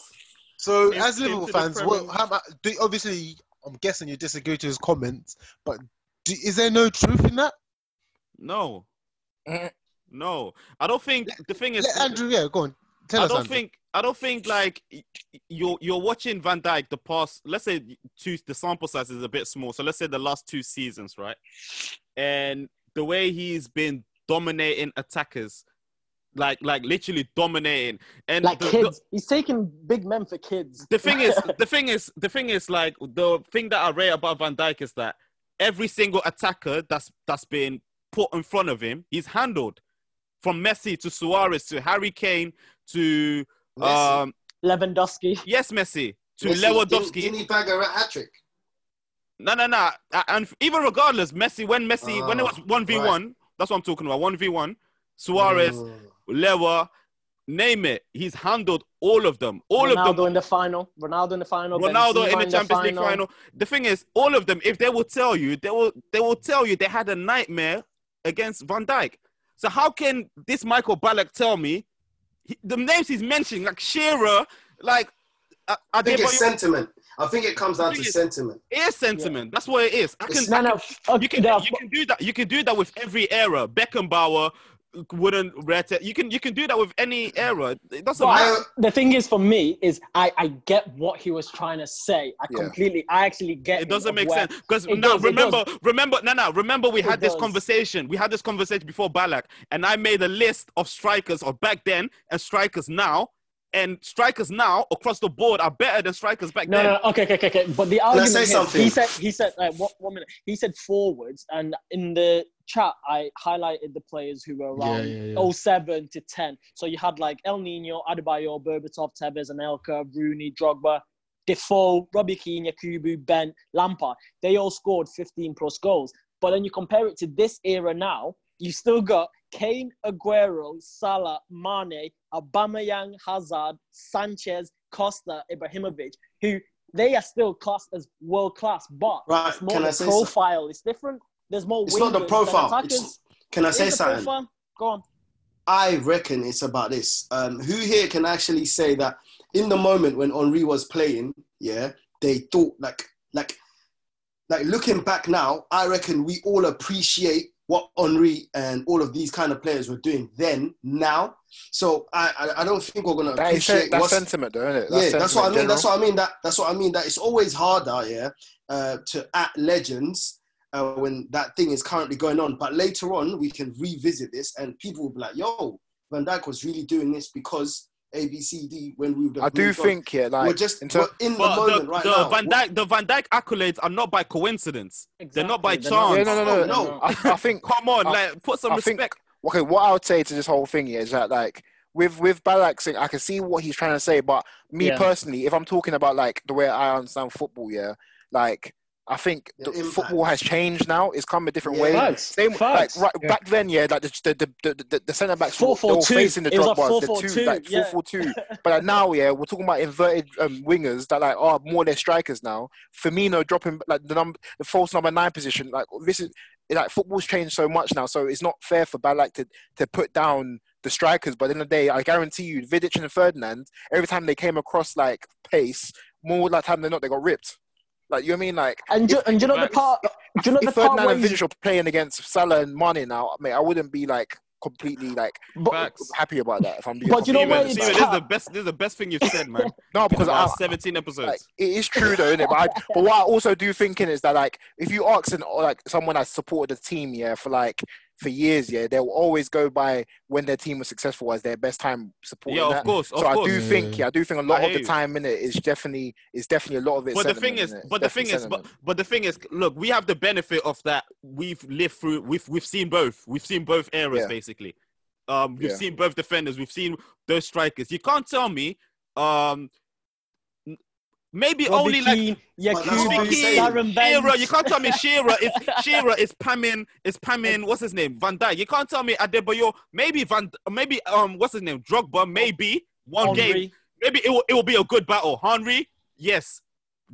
So, Came- as came Liverpool fans, Premier- what, how, mu- do, obviously, I'm guessing you disagree to his comments, but do, is there no truth in that? No, Mhm. no. I don't think the thing is. Let Andrew, yeah, go on. Tell I us, don't Andrew. think I don't think like you're you're watching Van Dijk the past let's say two the sample size is a bit small so let's say the last two seasons right and the way he's been dominating attackers like like literally dominating and like the, the- kids. He's taking big men for kids. the thing is (laughs) the thing is the thing is like the thing that I rate about Van Dijk is that every single attacker that's that's been put in front of him he's handled from Messi to Suarez to Harry Kane to Messi. um Lewandowski. Yes, Messi. To Messi, Lewandowski. Didn't, didn't he bag a hat trick? No, no, no. Uh, And even regardless, Messi, when Messi, when it was Oh, 1v1, that's what I'm talking about. 1v1, Suarez, Mm. Lewa, name it. He's handled all of them. All Ronaldo of them. in the final. Ronaldo in the final. Ronaldo Benzema in the Champions League final. The thing is, all of them, if they will tell you, they will they will tell you they had a nightmare against Van Dijk. So how can this Michael Ballack tell me he- the names he's mentioning, like Shearer, like uh, I think it's sentiment. I think it comes down to sentiment. It is sentiment. That's what it is. I can, It's- I No, can- no. Okay, you can you can do that. You can do that with every era. Beckenbauer wouldn't rate it. You can you can do that with any era. It doesn't But matter. the thing is, for me, is I, I get what he was trying to say. I Yeah. completely, I actually get. It doesn't make sense because now does, remember, remember, no, no, remember we It had this conversation. We had this conversation before Ballack, and I made a list of strikers or back then and strikers now, and strikers now across the board are better than strikers back No, then. no, okay, okay, okay, okay. But the I argument say here, something? he said, he said, like, what, one minute. He said forwards, and in the chat, I highlighted the players who were Yeah, around yeah, yeah. 07 to 10. So you had like El Nino, Adebayor, Berbatov, Tevez, Anelka, Rooney, Drogba, Defoe, Robbie Keane, Yakubu, Ben, Lampard. They all scored 15 plus goals. But then you compare it to this era now, you still got Kane, Aguero, Salah, Mane, Aubameyang, Hazard, Sanchez, Costa, Ibrahimovic, who they are still classed as world class, but Right, it's more the profile. It's different. There's more. It's not the profile. It's- Can I It say something? profile. Go on. I reckon it's about this. Um, who here can actually say that in the moment when Henry was playing, yeah, they thought like like like looking back now, I reckon we all appreciate what Henry and all of these kind of players were doing then, now. So I I, I don't think we're gonna That is appreciate that's what's sentiment, though, isn't it? yeah, that's what I mean. in That's what I mean. That that's what I mean. That it's always harder, yeah, uh, to act legends uh, when that thing is currently going on. But later on, we can revisit this, and people will be like, "Yo, Van Dijk was really doing this because A, B, C, D." When we would have I do moved on. think, yeah, like we're just in we're in the moment the, right the now. Van Dijk, the Van Dijk accolades are not by coincidence. They're not by they're not. chance. yeah, no, no, no, No, no. I, I think (laughs) Come on, I- like put some I think- respect. okay, what I would say to this whole thing is that like with with Ballack saying, I can see what he's trying to say, but me Yeah. personally, if I'm talking about like the way I understand football, yeah, like I think The the football has changed now. It's come a different Yeah. way. Facts. Same Facts. like right, Yeah. back then, yeah, like the the the, the, the, the centre backs Four, were, four, they were two. facing the It was drop bars, four, the four, two two, like yeah. four four two. (laughs) But like, now, yeah, we're talking about inverted um, wingers that like are more or less strikers now. Firmino dropping like the number, the false number nine position. Like this is like football's changed so much now, so it's not fair for Ballack to to put down the strikers. But in the day, I guarantee you, Vidic and Ferdinand, every time they came across like pace, more like time than not, they got ripped. Like you know what I mean? Like And do, and do you know the part? Do you know the part Ferdinand where and he's- were playing against Salah and Mane now, mate, I wouldn't be like completely like but, Facts. happy about that. If I'm being But you know completely where Steven. Steven, this is the best. This is the best thing you've said, man. (laughs) (laughs) no, because the I, last 17 episodes. like it is true though, isn't it? But, I, (laughs) but what I also do thinking is that like if you ask an like someone that supported the team, yeah, for like for years, yeah, they'll always go by when their team was successful as their best time supporting yeah, of that. course, of so I do think, yeah, I do think a lot of the time in it is definitely is definitely a lot of it. but the thing is, but the thing is, but, but the thing is, look, we have the benefit of that. We've lived through. We've we've seen both. We've seen both eras Yeah. basically. Um, we've Yeah. seen both defenders. We've seen those strikers. You can't tell me. Um, maybe Robbie only like Keane, But that's what Yakubu, I'm Shearer. You can't tell me Shearer is (laughs) Shearer is Pamin is Pamin. What's his name? Van Dijk. You can't tell me Adebayor. Maybe Van. Maybe um. What's his name? Drogba. Maybe one game. Maybe it will. It will be a good battle. Henry. Yes.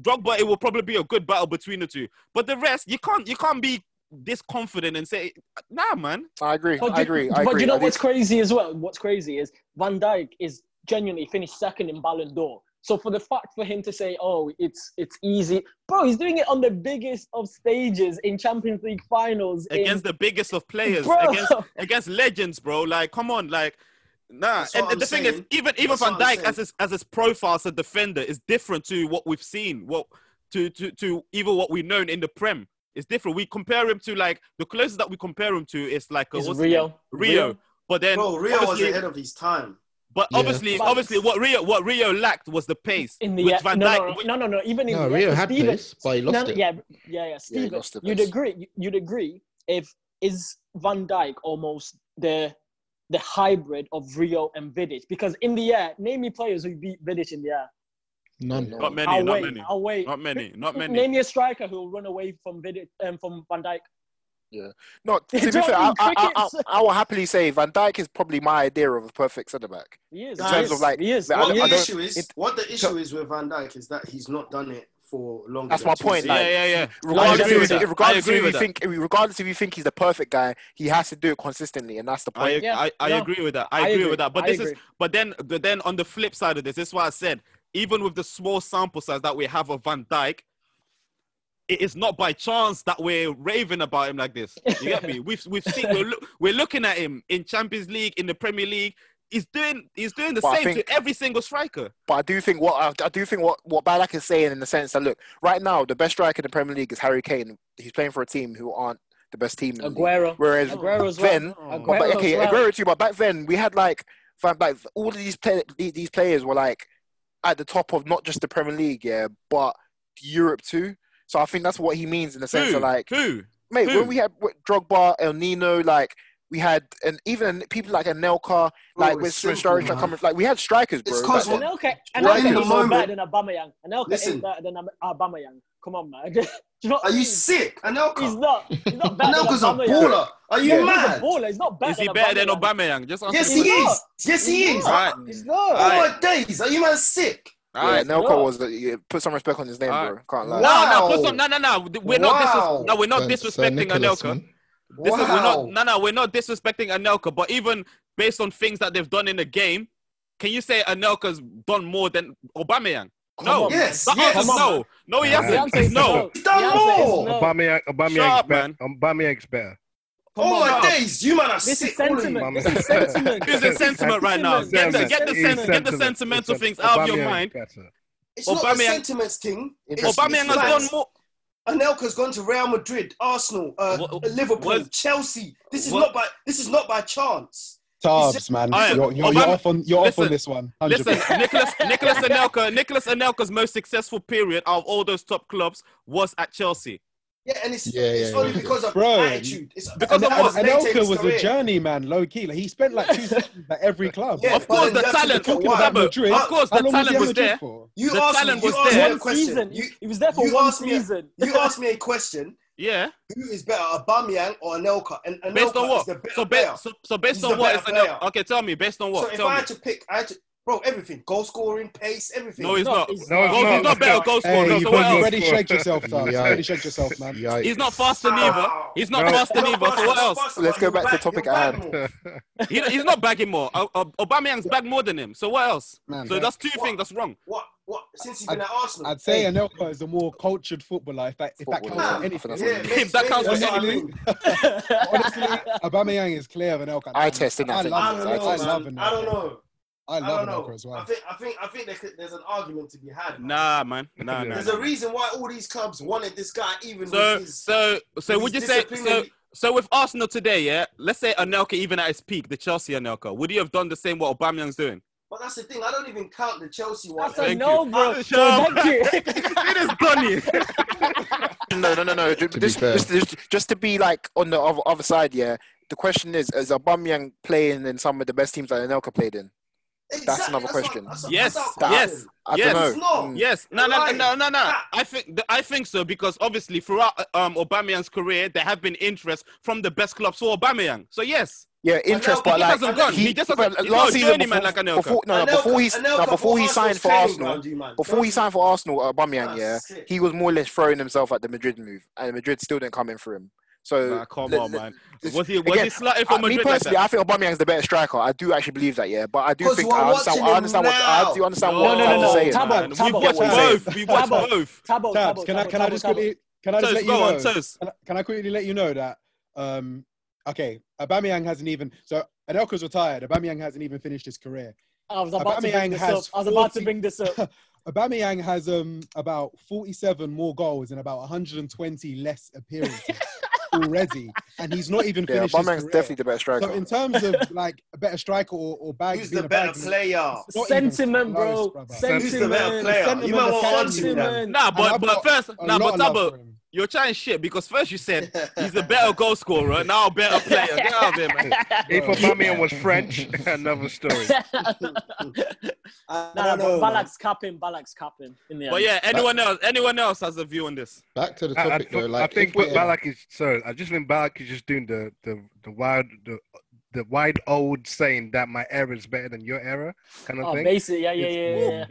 Drogba. It will probably be a good battle between the two. But the rest, you can't. You can't be this confident and say, Nah, man. I agree. But I you- agree. I but agree. you know I do what's crazy as well? What's crazy is Van Dijk is genuinely finished second in Ballon d'Or. So for the fact for him to say, "Oh, it's it's easy," bro, he's doing it on the biggest of stages in Champions League finals in- Against the biggest of players. Bro. Against against legends, bro. Like, come on, like. Nah, That's and what I'm the thing is, even even That's Van what Dijk as his as his profile as a defender is different to what we've seen. What to to to even what we've known in the Prem. It's different. We compare him to like the closest that we compare him to is like a, is what's? Rio. Rio. But then Bro, Rio was ahead of his time. But Yeah. obviously, But- obviously, what Rio what Rio lacked was the pace. in the which Van no, Dijk, no, no, no, no, even in No, the Rio end, had Steven, pace, but he lost no, it. Yeah, yeah, yeah. Steven, lost you'd agree. You'd agree if is Van Dijk almost the the hybrid of Rio and Vidic? Because in the air, name me players who beat Vidic in the air. None. Not many, I'll not wait. many, I'll wait. not many, not (laughs) many. Name me a striker who will run away from Vidic um, from Van Dijk. No, to be fair, I I. I, I, I will happily say Van Dijk is probably my idea of a perfect centre back. He is. In terms is, of, like, he is. What the issue is, it- what the issue is with Van Dijk is that he's not done it for longer. That's my point, Yeah, like- seasons. yeah, yeah. Regardless, agree if, with you- regardless if you that. think, regardless if you think he's the perfect guy, he has to do it consistently, and that's the I, point. Yeah, I, I no. agree with that. I, I agree, agree. with that. But I this is but then but then on the flip side of this, this is why I said even with the small sample size that we have of Van Dijk, it is not by chance that we're raving about him like this. You get me? We've we've seen we're, we're looking at him in Champions League, in the Premier League. He's doing he's doing the but same think, to every single striker. But I do think what I, do think what what Ballack is saying in the sense that look, right now the best striker in the Premier League is Harry Kane. He's playing for a team who aren't the best team. In Aguero. Whereas Aguero's then, well. Aguero but, okay, well. Aguero too. But back then we had like, like all of these play- these players were like at the top of not just the Premier League, yeah, but Europe too. So I think that's what he means in the sense who? of like who, mate. Who? When we had Drogba, El Nino, like we had and even people like Anelka, like oh, with Sturridge are coming. Like we had strikers, bro. It's because like, Anelka, Anelka right in the moment. better than Aubameyang. Anelka Listen. is better than Aubameyang. Come on, man. (laughs) you are you mean? sick? Anelka. He's not. He's not Anelka's than a baller. Are you yeah. mad? He's a baller. He's not better. Is he than better than Aubameyang? Just yes, he is. Yes, he is. Yes, he is. All right. He's not. All right. days. Are you man sick? All yeah, right, Nelko was a, yeah, put some respect on his name, right. bro. Can't lie. Wow. No, no, some, no, no, no. We're wow. not dis- no, we're not so, disrespecting Anelka. Man. This wow. is, we're not, no, no, we're not disrespecting Anelka, but even based on things that they've done in the game, can you say Anelka's done more than Aubameyang? No. On, yes. Yes. no. No, he hasn't. Nah. No. Done more. Aubameyang, Aubameyang's, Shut up, better. Aubameyang's better oh my days, you man are this sick. Is sentiment. This is sentiment. this is sentiment right now. Get the, get the, sen- get the sentimental things out of your mind. It's Aubameyang. not a sentiments thing. It's, Aubameyang has gone. more. Anelka's gone to Real Madrid, Arsenal, uh, what, Liverpool, what? Chelsea. This is what? not by this is not by chance. Tarbs, man, right. you're, you're, you're, off on you're listen, off on this one. 100%. Listen, Nicolas Nicolas Anelka Nicolas Anelka's most successful period of all those top clubs was at Chelsea. Yeah, and it's, yeah, it's yeah, only yeah. because of Bro, attitude. It's because and, of what Anelka was career. a journeyman, low key. Like, he spent like two seasons at every club. Yeah, of course, the talent. Talking about Madrid, of course, the talent was, there. You the asked talent me, was there. One question. season. You, he was there for one season. A, you asked me a question. Yeah. Who is better, Aubameyang or Anelka? And Anelka based on what? Is the so, ba- so, so based He's on what is Anelka? Okay, tell me. Based on what? So if I had to pick, I had to, Bro, everything. Goal scoring, pace, everything. No, he's not. He's no, he's not better goal scorer. Hey, no, so Already shake yourself, though. yeah. Already shake yourself, man. Yeah. He's not faster either. He's not no. faster either. So what else? Let's go back to the topic at hand. (laughs) he, he's not bagging more. Aubameyang's bagged more than him. So what else? Man, so man. that's two what, things. That's wrong. What? What? Since he's been I'd, at Arsenal, I'd say Anelka is a more cultured footballer. If that if that counts for anything, if that counts for anything. Honestly, Aubameyang is clear of Anelka. I test him. I love him. I don't know. I love I Anelka as well. I think I think I think there's an argument to be had. Man. Nah, man. Nah, nah. There's nah. a reason why all these clubs wanted this guy, even so. His, so so would you say so? So with Arsenal today, yeah, let's say Anelka even at his peak, the Chelsea Anelka, would he have done the same what Aubameyang's doing? But that's the thing. I don't even count the Chelsea one. That's a no, bro. Thank you. (laughs) it is Donny. no, no, no, no. To this, just to be like on the other, other side, yeah. The question is: Is Aubameyang playing in some of the best teams that Anelka played in? Exactly. That's another that's question. That's yes, that, yes, I, yes, no, mm. yes. No, no, no, no, no. I think I think so because obviously throughout uh, um, Aubameyang's career, there have been interest from the best clubs for Aubameyang. So yes. Yeah, interest, but, like, hasn't gone. He, he just hasn't. Last season, before, like before, no, no, before he, no, before he signed for Arsenal, before he signed for Arsenal, Aubameyang, yeah, he was more or less throwing himself at the Madrid move, and Madrid still didn't come in for him. So nah, come on, man. Was he was again, he slotted uh, Madrid? Me personally, like I think Aubameyang's the better striker. I do actually believe that, yeah. But I do think I understand, I understand what I do understand no, what no, no, no, saying. Tabo, Tabo, we watched both. We watched both. Tabo, Tabs, can I can I just quickly can I just let you know? Can I quickly let you know that um okay, Aubameyang hasn't even so Anelka's retired. Aubameyang hasn't even finished his career. I was about Aubameyang to bring this up. I was about to bring this up. (laughs) Aubameyang has um about 47 more goals and about 120 less appearances. (laughs) already, and he's not even. Yeah, Aubameyang's definitely the better striker. So in terms of like a better striker or, or bag, who's the better player? Sentiment, bro. Sentiment. Who's the better player? Sentiment, you might want to Nah, but but first, nah, but double. You're trying shit because first you said (laughs) he's a better goal scorer, now a better player. Get out of here, man. If Aubameyang was French, (laughs) another story. (laughs) no, no, no, Ballack's capping, Ballack's capping. In the but end. yeah, anyone else? Anyone else has a view on this? Back to the topic, I, I, though. Like, I think what Ballack is. Sorry, I just think Ballack is just doing the the the wild the the wide old saying that my error is better than your error kind of oh, thing. Basically, yeah, yeah, yeah,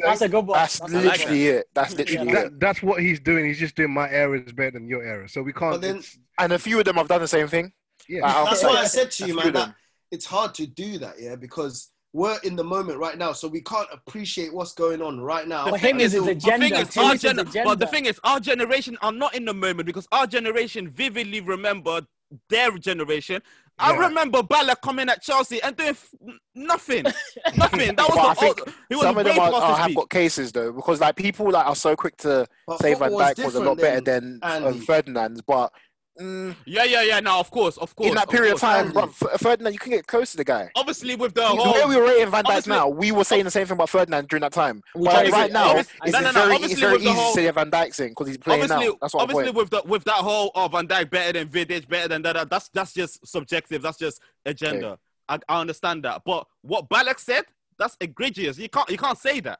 That's a good one. That's, that's literally it. That's literally yeah. it. That, that's what he's doing. He's just doing my error is better than your error. So we can't. Then, and a few of them have done the same thing. Yeah, that's what I said to you, man. That it's hard to do that, yeah, because we're in the moment right now, so we can't appreciate what's going on right now. The thing is, the thing is, our gen- agenda. but the thing is, our generation are not in the moment because our generation vividly remember their generation remember Bala coming at Chelsea and doing f- nothing, (laughs) nothing. That was But I the, think all, he was Some of way them are, past are, his have got cases though, because like people like are so quick to But say Van football Dijk was a lot better than than um, Ferdinand's, but Mm. Yeah, yeah, yeah. Now, of course, of course. In that period of, time, Ferdinand, you can get close to the guy. Obviously, with the whole... where we were rating Van Dijk now, we were saying the same thing about Ferdinand during that time. But right it, now, it's, no, no, no, very, it's very easy whole... to say Van Dijk in because he's playing obviously, now. That's what obviously with the with that whole oh Van Dijk better than Vidic, better than that. That's that's just subjective. That's just agenda. Okay. I, I understand that, but what Ballack said, that's egregious. You can't you can't say that.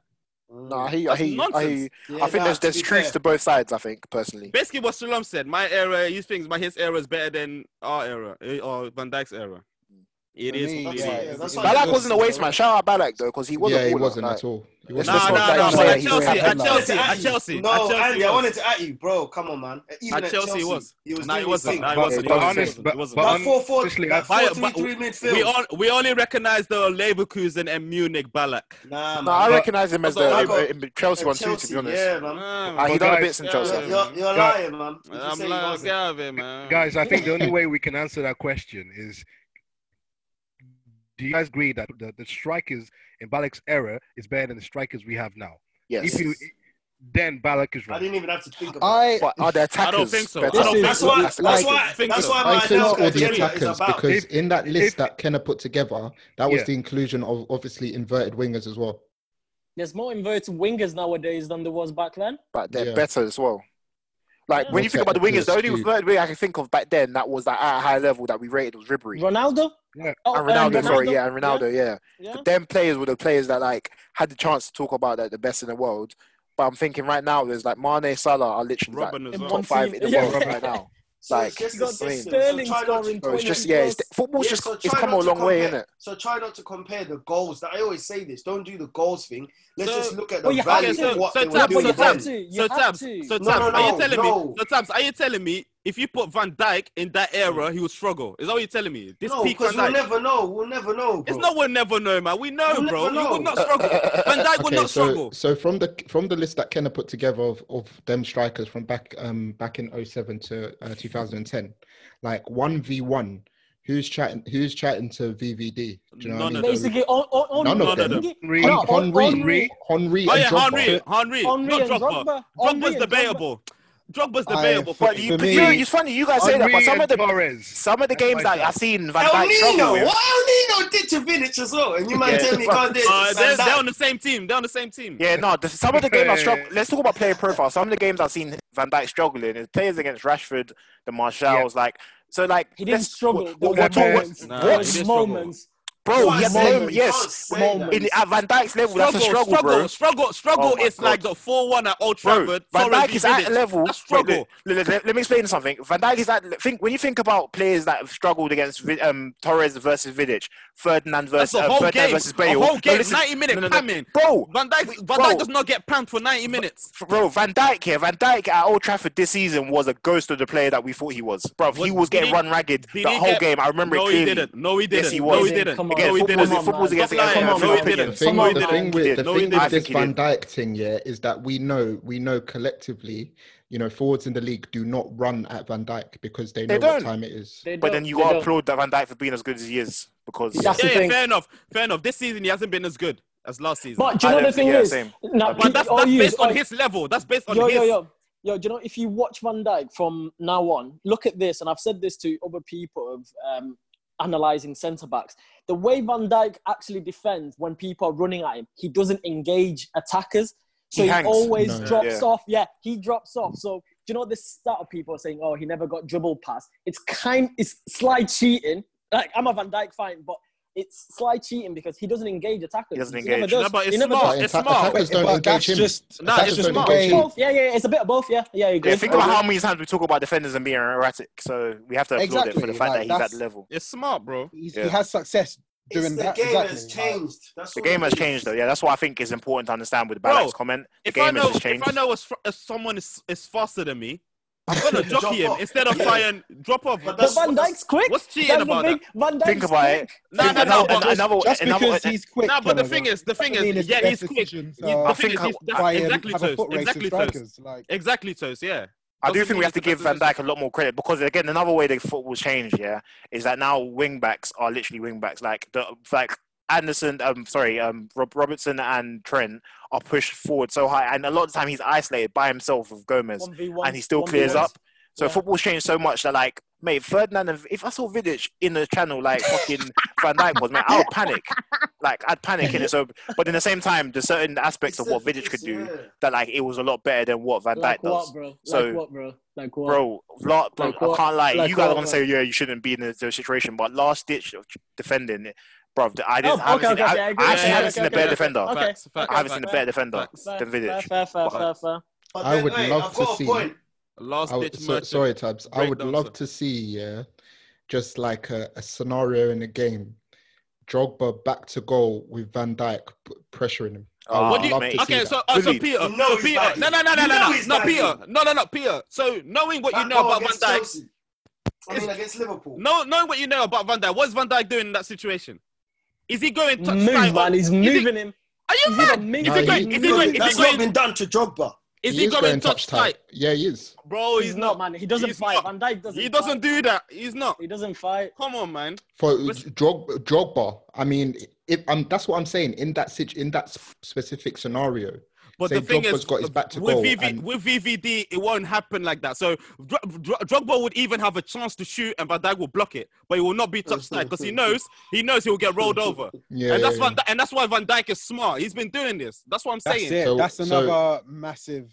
No, I hear. I hear you. I, hear you. Yeah, I think there's there's to truth fair. to both sides. I think personally. Basically, what Sulam said, my era, he thinks my his era is better than our era eh, or Van Dijk's era. It is. Ballack wasn't a waste man. Shout out Ballack though, because he wasn't. Yeah, he wasn't at all. No, no, no. at Chelsea, at Chelsea, at Chelsea. No, Andy, I wanted to at you, bro. Come on, man. Even at Chelsea, he was. He was. Nah, he wasn't. Nah, he wasn't. But honest, but that four four, that three midfield. We all, we only recognize the Leverkusen and Munich Ballack. Nah, man. Nah, I recognize him as the uh, Chelsea one too. To be honest, yeah, man. He done a bit in Chelsea. You're lying, man. I'm lying. Get out of here, man. Guys, I think the only way we can answer that question is do you guys agree that the, the strikers in Ballack's era is better than the strikers we have now? Yes. If you, then Ballack is right. I didn't even have to think about I, it. Are the attackers? I don't think so. This that's why. That's like, why. That's why. That's so. why I'm or the because if, in that list if, that Kenner put together, that was yeah. the inclusion of obviously inverted wingers as well. There's more inverted wingers nowadays than there was back then. But they're yeah. better as well. Like when you think about the wingers, the only third wing I can think of back then that was like at a high level that we rated was Ribery, Ronaldo. Yeah. Oh, and uh, Ronaldo, and Ronaldo, sorry, yeah, and Ronaldo, yeah. yeah. But them players were the players that like had the chance to talk about that like, the best in the world. But I'm thinking right now, there's like Mane, Salah are literally like, top five in the yeah. world (laughs) right now. Like just the Sterling so scoring to, it's just yeah, it's, football's yeah, just so it's come a long compare, way, isn't it? So try not to compare the goals. That I always say this: don't do the goals thing. Let's so, just look at the well, value of what so, they tabs, were doing. So tabs, so tabs, so tabs, no, no, no, are you telling me? So tabs, are you telling me if you put Van Dijk in that era, he would struggle. Is that what you're telling me? This no, peak Van Dijk. We'll never know. We'll never know. Bro. It's not we'll never know, man. We know, we'll bro. Know. He would not struggle. Van Dijk okay, would not so, struggle. So from the from the list that Kenner put together of, of them strikers from back um back in 07 to uh, 2010, like one v one. Who's chatting? Who's chatting to VVD? Do you know none what I mean? Basically, on, on, none, none of them. Of them. Henry, Henry, Henri. Henry, oh, yeah, Henry, Henry, not Drogba. Drogba's debatable. Henry, Drogba's was I, for, you, me, you, it's funny you guys say that, but some of the Torres. some of the games that I've seen Van Dijk struggle. What El Nino did to Vidic as well, and you might tell me can't do. Uh, they're, they're, on the same team. They're on the same team. Yeah, no. The, some of the games I've. Let's talk about player profile. Some of the games I've seen Van Dijk struggling is players against Rashford, the Martials, yeah. like. So like he didn't struggle. What, what, what, what, no, what moments? Bro, yes, moment, yes. Moment. In Van Dijk's level, struggle, that's a struggle, struggle, bro. Struggle, struggle oh is God. like the 4 1 at Old Trafford. Bro, Van Dijk is at a level. That's struggle. Wait, let, let, let, me explain something. Van Dijk is at. Think, when you think about players that have struggled against um, Torres versus Vidic, Ferdinand versus, uh, Ferdinand game. versus Bale. A whole game, no, listen, 90 minutes no, no, no. Bro, Van Dijk, Van bro, Dyke does not get pammed for 90 minutes. Bro, Van Dijk here. Van Dijk at Old Trafford this season was a ghost of the player that we thought he was. Bro, he was getting run ragged the whole game. I remember it clearly. No, he didn't. No, he didn't. Yes, he was again, no, football's, didn't. football's against the no, no, didn't. thing, the thing with, the thing with this Van Dijk thing, yeah, is that we know, we know collectively, you know, forwards in the league do not run at Van Dijk because they know they what time it is. But then you got applaud that Van Dijk for being as good as he is because yeah, yeah fair enough, fair enough. This season he hasn't been as good as last season. But do you know the thing is, same. but that's, based on his level. That's based on his. Yo, yo, yo, do you know if you watch Van Dijk from now on, look at this, and I've said this to other people of um, analyzing centre backs. The way Van Dijk actually defends when people are running at him, he doesn't engage attackers. So he, he always no, drops yeah. off. Yeah, he drops off. So do you know this start of people saying, "Oh, he never got dribble pass." It's kind, it's slight cheating. Like I'm a Van Dijk fan, but it's slight cheating because he doesn't engage attackers. He doesn't he engage. Does. No, but it's smart. It's smart. Attackers don't him. Just, no, it's just smart. Yeah, yeah, it's a bit of both. Yeah, yeah. You yeah, think about how many times we talk about defenders and being erratic. So we have to applaud exactly. it for the fact like, that he's at the level. It's smart, bro. Yeah. He has success doing it's the that. Game exactly. has changed. That's the game has changed, though. Yeah, that's what I think is important to understand with Ballack's comment. The if game I know, has changed. If I know it's, if someone is, is faster than me, I'm gonna (laughs) jockey him off. instead of yeah. trying (laughs) drop off. But, but Van Dijk's quick. What's cheating That's about big, that? Van Dijk's Think about quick. it. Nah, nah, nah. But another, just another, because he's quick. Nah, but the thing is, the thing is, yeah, he's quick. The thing is, exactly toast. Exactly toast. Exactly toast. Yeah. I do think we have to give Van Dijk a lot more credit because again, another way the football changed, yeah, is that now wing backs are literally wing backs. Like the like Anderson, um, sorry, um, Rob, Robertson and Trent are pushed forward so high, and a lot of the time he's isolated by himself with Gomez, 1v1s, and he still clears 1v1s. up. So Yeah. football's changed so much that like, mate, Ferdinand. and- If I saw Vidic in the channel like fucking Van Dijk was, man, I would panic. Like I'd panic in it. So, but in the same time, there's certain aspects of what Vidic could do that like it was a lot better than what Van Dijk Like does. what, bro? So- like what, bro? Like what? Bro, la- bro Like I can't lie. Like you guys are gonna say, yeah, you shouldn't be in the situation, but last ditch of defending, bro. I didn't. Oh, I haven't okay, seen, okay, I, okay, I actually Yeah, haven't okay, seen a better okay. defender. Okay. Facts, facts, I haven't seen a better defender Facts. than Fair, Vidic. fair, fair, Facts. fair, fair. But I would hey, love I've to see- a. Last I would, so, sorry, Tabs. I would love to see, yeah, just like a, a scenario in a game. Drogba back to goal with Van Dijk p- pressuring him. Oh, What do you, love mate. okay, so, uh, so Peter, You know so he's Peter, no, no, no, no, no, no, no. Peter, no, no, no, Peter. So knowing what you know about Van against Dijk, I mean, against Liverpool. no, knowing what you know about Van Dijk, what's Van Dijk doing in that situation? Is he going touch Move, side man. or- He's is he- moving him. Are you He's mad? even Is he going? Is he going? Is That's he not going? been done to Drogba. Is He he going going touch touch tight? tight. Yeah, he is. Bro, He's, not, man. He doesn't fight. not. Van Dijk doesn't. He doesn't Fight. do that. He's not. He doesn't fight. Come on, man. For Listen- Drog, Drogba, I mean, if um, that's what I'm saying in that in that specific scenario. But Say the thing Drogba's is, got his back to with, goal VV, and- with VVD, it won't happen like that. So Dro- Dro- Drogba would even have a chance to shoot, and Van Dijk will block it, but he will not be touched tight because he (laughs) knows he knows he'll get rolled over, Yeah, and that's yeah, Van yeah. Dijk, and that's why Van Dijk is smart. He's been doing this. That's what I'm That's saying. it. So- That's so- another massive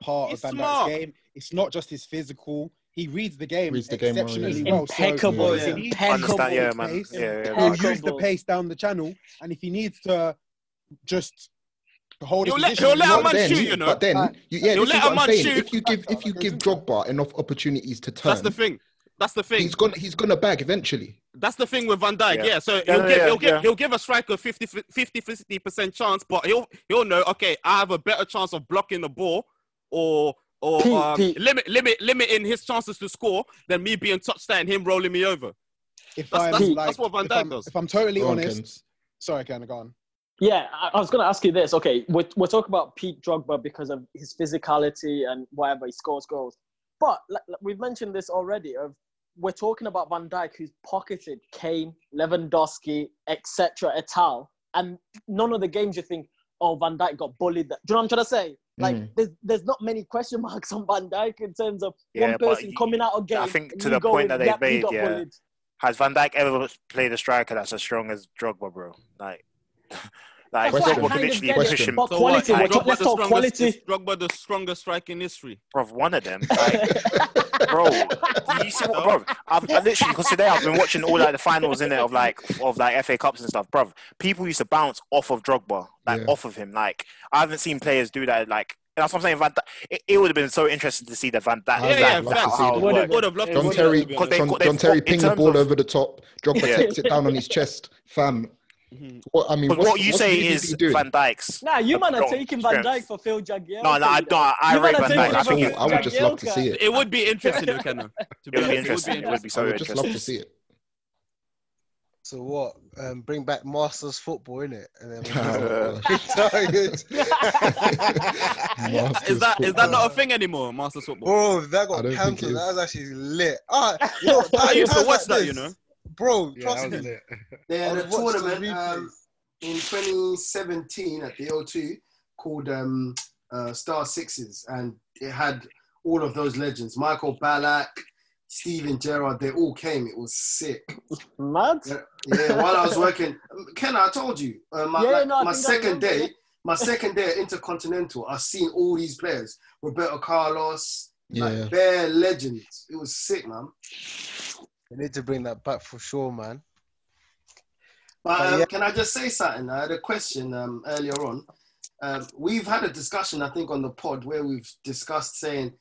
part He's of Van smart. Dijk's game. It's not just his physical. He reads the game Reads the game well, exceptionally yeah. well. Impeccable. So yeah. if he needs Impeccable. Yeah, man. pace, Yeah, yeah. he'll use the pace down the channel, and if he needs to just hold his He'll let- position, he'll let he'll a man then, shoot, you know. but then, Like, you, yeah, he'll let is a what I'm man saying. shoot. If you give if you give Drogba enough opportunities to turn, That's the thing. That's the thing. he's gonna he's gonna bag eventually. That's the thing with Van Dijk. Yeah. Yeah. So he'll yeah, give yeah, he'll give he'll give a striker 50 50 percent chance, but he'll he'll know. Okay, I have a better chance of blocking the ball or or Pete, um, Pete. limit limit limiting his chances to score than me being touched and him rolling me over. if That's- I'm that's- like, that's what Van if Dijk I'm- does. If I'm totally Go honest, Kens. sorry, Ken, go on. Yeah, I, I was going to ask you this. Okay, we're, we're talking about Pete Drogba because of his physicality and whatever he scores goals. But like, like, we've mentioned this already. Of we're talking about Van Dijk, who's pocketed Kane, Lewandowski, etc. et al. And none of the games you think, oh, Van Dijk got bullied. Do you know what I'm trying to say? Like, Mm. there's there's not many question marks on Van Dijk in terms of Yeah, one person you- coming out of game. I think to the go point that they've yep, made, yeah. bullied. Has Van Dijk ever played a striker that's as strong as Drogba, bro? Like, (laughs) like That's why I Drogba can literally get push him, But So quality, what? we're Drogba talk- let's the talk strongest- quality. is Drogba the strongest striker in history. bro. One of them, like, bro. Do you see what, bro? I've I literally because today I've been watching all like the finals in there of like of like FA Cups and stuff, bro. People used to bounce off of Drogba, like Yeah. off of him. Like I haven't seen players do that. Like and that's what I'm saying. Van Dijk, it, it would have been so interesting to see the Van Dijk. I Yeah, yeah, would love how, to see how that. it Would have. Would have loved It John would see have- Terry, that, to be Because honest. they've John, John Terry got- ping the ball of- over the top. Drogba Yeah. takes it down on his chest, fam. Mhm. What I mean, Because what you what's say VVD is doing? Van Dijk's. Nah, you man are Strong taking Van Dijk for Phil Jagielka. No, no, I don't. I You rate Van are Dijk. taking I I think think I would just love to see it. It would be interesting, though, Kenna. To be It would be interesting. It would be so I so would just love to see it. So what? Um, bring back Masters football, innit? And then (laughs) (laughs) Target. (laughs) Is that is that not a thing anymore, Masters football? Oh, that got don't cancelled. it That is. was actually lit. Ah, yo, I used to watch like that, this, you know. Bro, Yeah, trust me. lit. (laughs) They had a would watch the tournament um, in 2017 at the O2 called um, uh, Star Sixes, and it had all of those legends: Michael Ballack, Steven Gerrard. They all came. It was sick. Mad? Yeah, yeah, while I was working, (laughs) Ken, I told you, uh, my, Yeah, like, no, my second day, yeah. my second day at Intercontinental, I've seen all these players, Roberto Carlos, Yeah. like bare legends. It was sick, man. They need to bring that back for sure, man. But But um, yeah. can I just say something? I had a question um, earlier on. Um, we've had a discussion, I think, on the pod where we've discussed saying,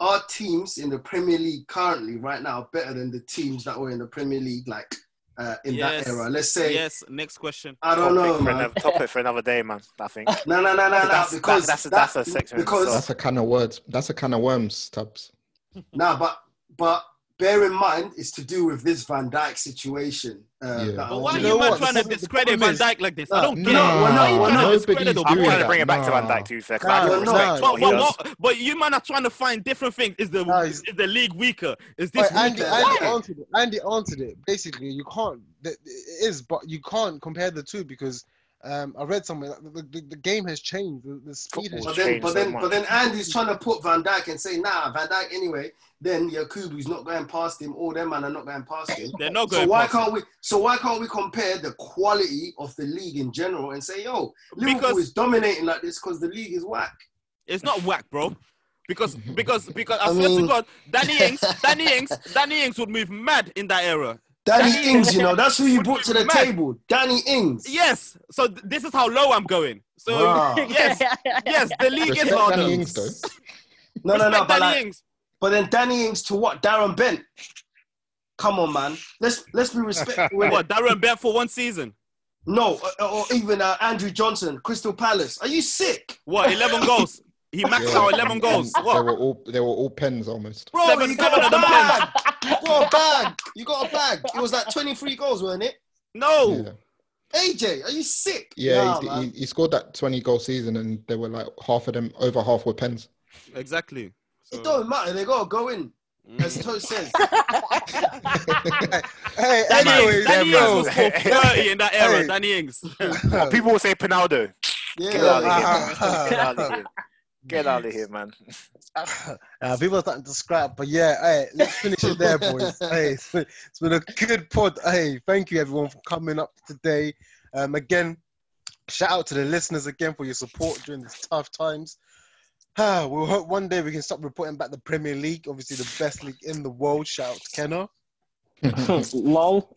are teams in the Premier League currently, right now, better than the teams that were in the Premier League, like uh, in Yes. that era? Let's say, Yes. Next question. I don't know, Topic for man. another, topic for another day, man. I think. (laughs) No, no, no, no, no. That's- Because that's- that, that's a section because itself. That's a kind of words. That's a kind of worms, Tubbs. Nah, but but bear in mind, it's to do with this Van Dijk situation. Uh, Yeah. But I why are was- You you know man what? trying to discredit Van Dijk like this? No, I don't no, get no, it. we're not- Why are you we're to not- discredit Nobody's the I'm doing trying to bring it back to. Van Dijk too, fair. 'cause Nah, no, no. But, but, does. what, but you man are trying to find different things. Is the No, is the league weaker? Is this But Andy, weaker? Andy Why? answered it. Andy answered it. Basically, you can't. It is, but you can't compare the two because Um, I read somewhere that the, the, the game has changed. The, the speed has Football's But then, changed. but so then, much. but then Andy's trying to put Van Dijk and say, nah, Van Dijk anyway. Then Yakubu's not going past him. All them man are not going past him. They're not going. So why past can't we? So why can't we compare the quality of the league in general and say, yo, Liverpool Because- is dominating like this because the league is whack. It's not whack, bro. Because because because I, I swear mean- to God, Danny Ings, Danny Ings, Danny Ings would move mad in that era. Danny Danny Ings, you know, that's who you brought to the Mad. table. Danny Ings. Yes. So th- this is how low I'm going. So Bruh. (laughs) yes, yes, the league is Respect louder. Danny Ings, though. No, no, no. Respect But, Danny like, Ings. but then Danny Ings to what? Darren Bent. Come on, man. Let's let's be respectful. with (laughs) it. What Darren Bent for one season? No, or, or even uh, Andrew Johnson, Crystal Palace. Are you sick? What? Eleven goals. (laughs) He maxed Yeah. out eleven goals. And They were all they were all pens almost. Bro, Seven- you got a of them bag. You got a bag. You got a bag. It was like 23 goals, wasn't it? No. Yeah, AJ, are you sick? yeah Nah, he, he, he scored that twenty goal season, and there were like half of them, over half were pens. Exactly. It don't matter. They gotta go in. As Mm. Toast says. (laughs) Hey, Danny anyways, Ings, Danny Ings was scored 30 in that era. Hey. Danny Ings. People will say Penaldo. Get out of Yeah. Here. Get out of here. Get out of here, man. (laughs) Uh, people are starting to scrap, but yeah, hey, let's finish it there, boys. (laughs) hey, it's been, it's been a good pod. Hey, thank you everyone for coming up today. Um, again, shout out to the listeners again for your support during these tough times. (sighs) Ah, we'll hope one day we can stop reporting back the Premier League, obviously the best league in the world. Shout out to Kenner. (laughs) Lol.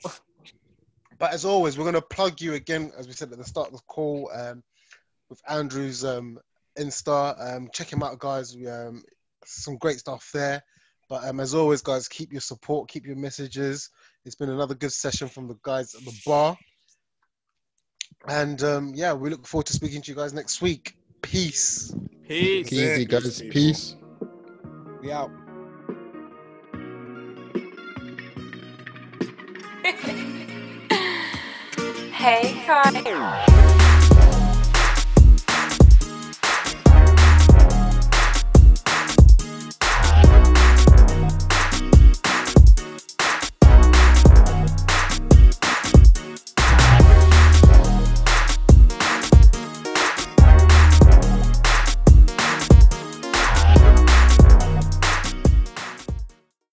But as always, we're going to plug you again, as we said at the start of the call, um, with Andrew's um, Insta. Um, check him out, guys. We, um, some great stuff there. But um, as always, guys, keep your support, keep your messages. It's been another good session from the guys at the bar. And um, yeah, we look forward to speaking to you guys next week. Peace. Peace. Easy guys, peace. We out. (laughs) Hey, Kai.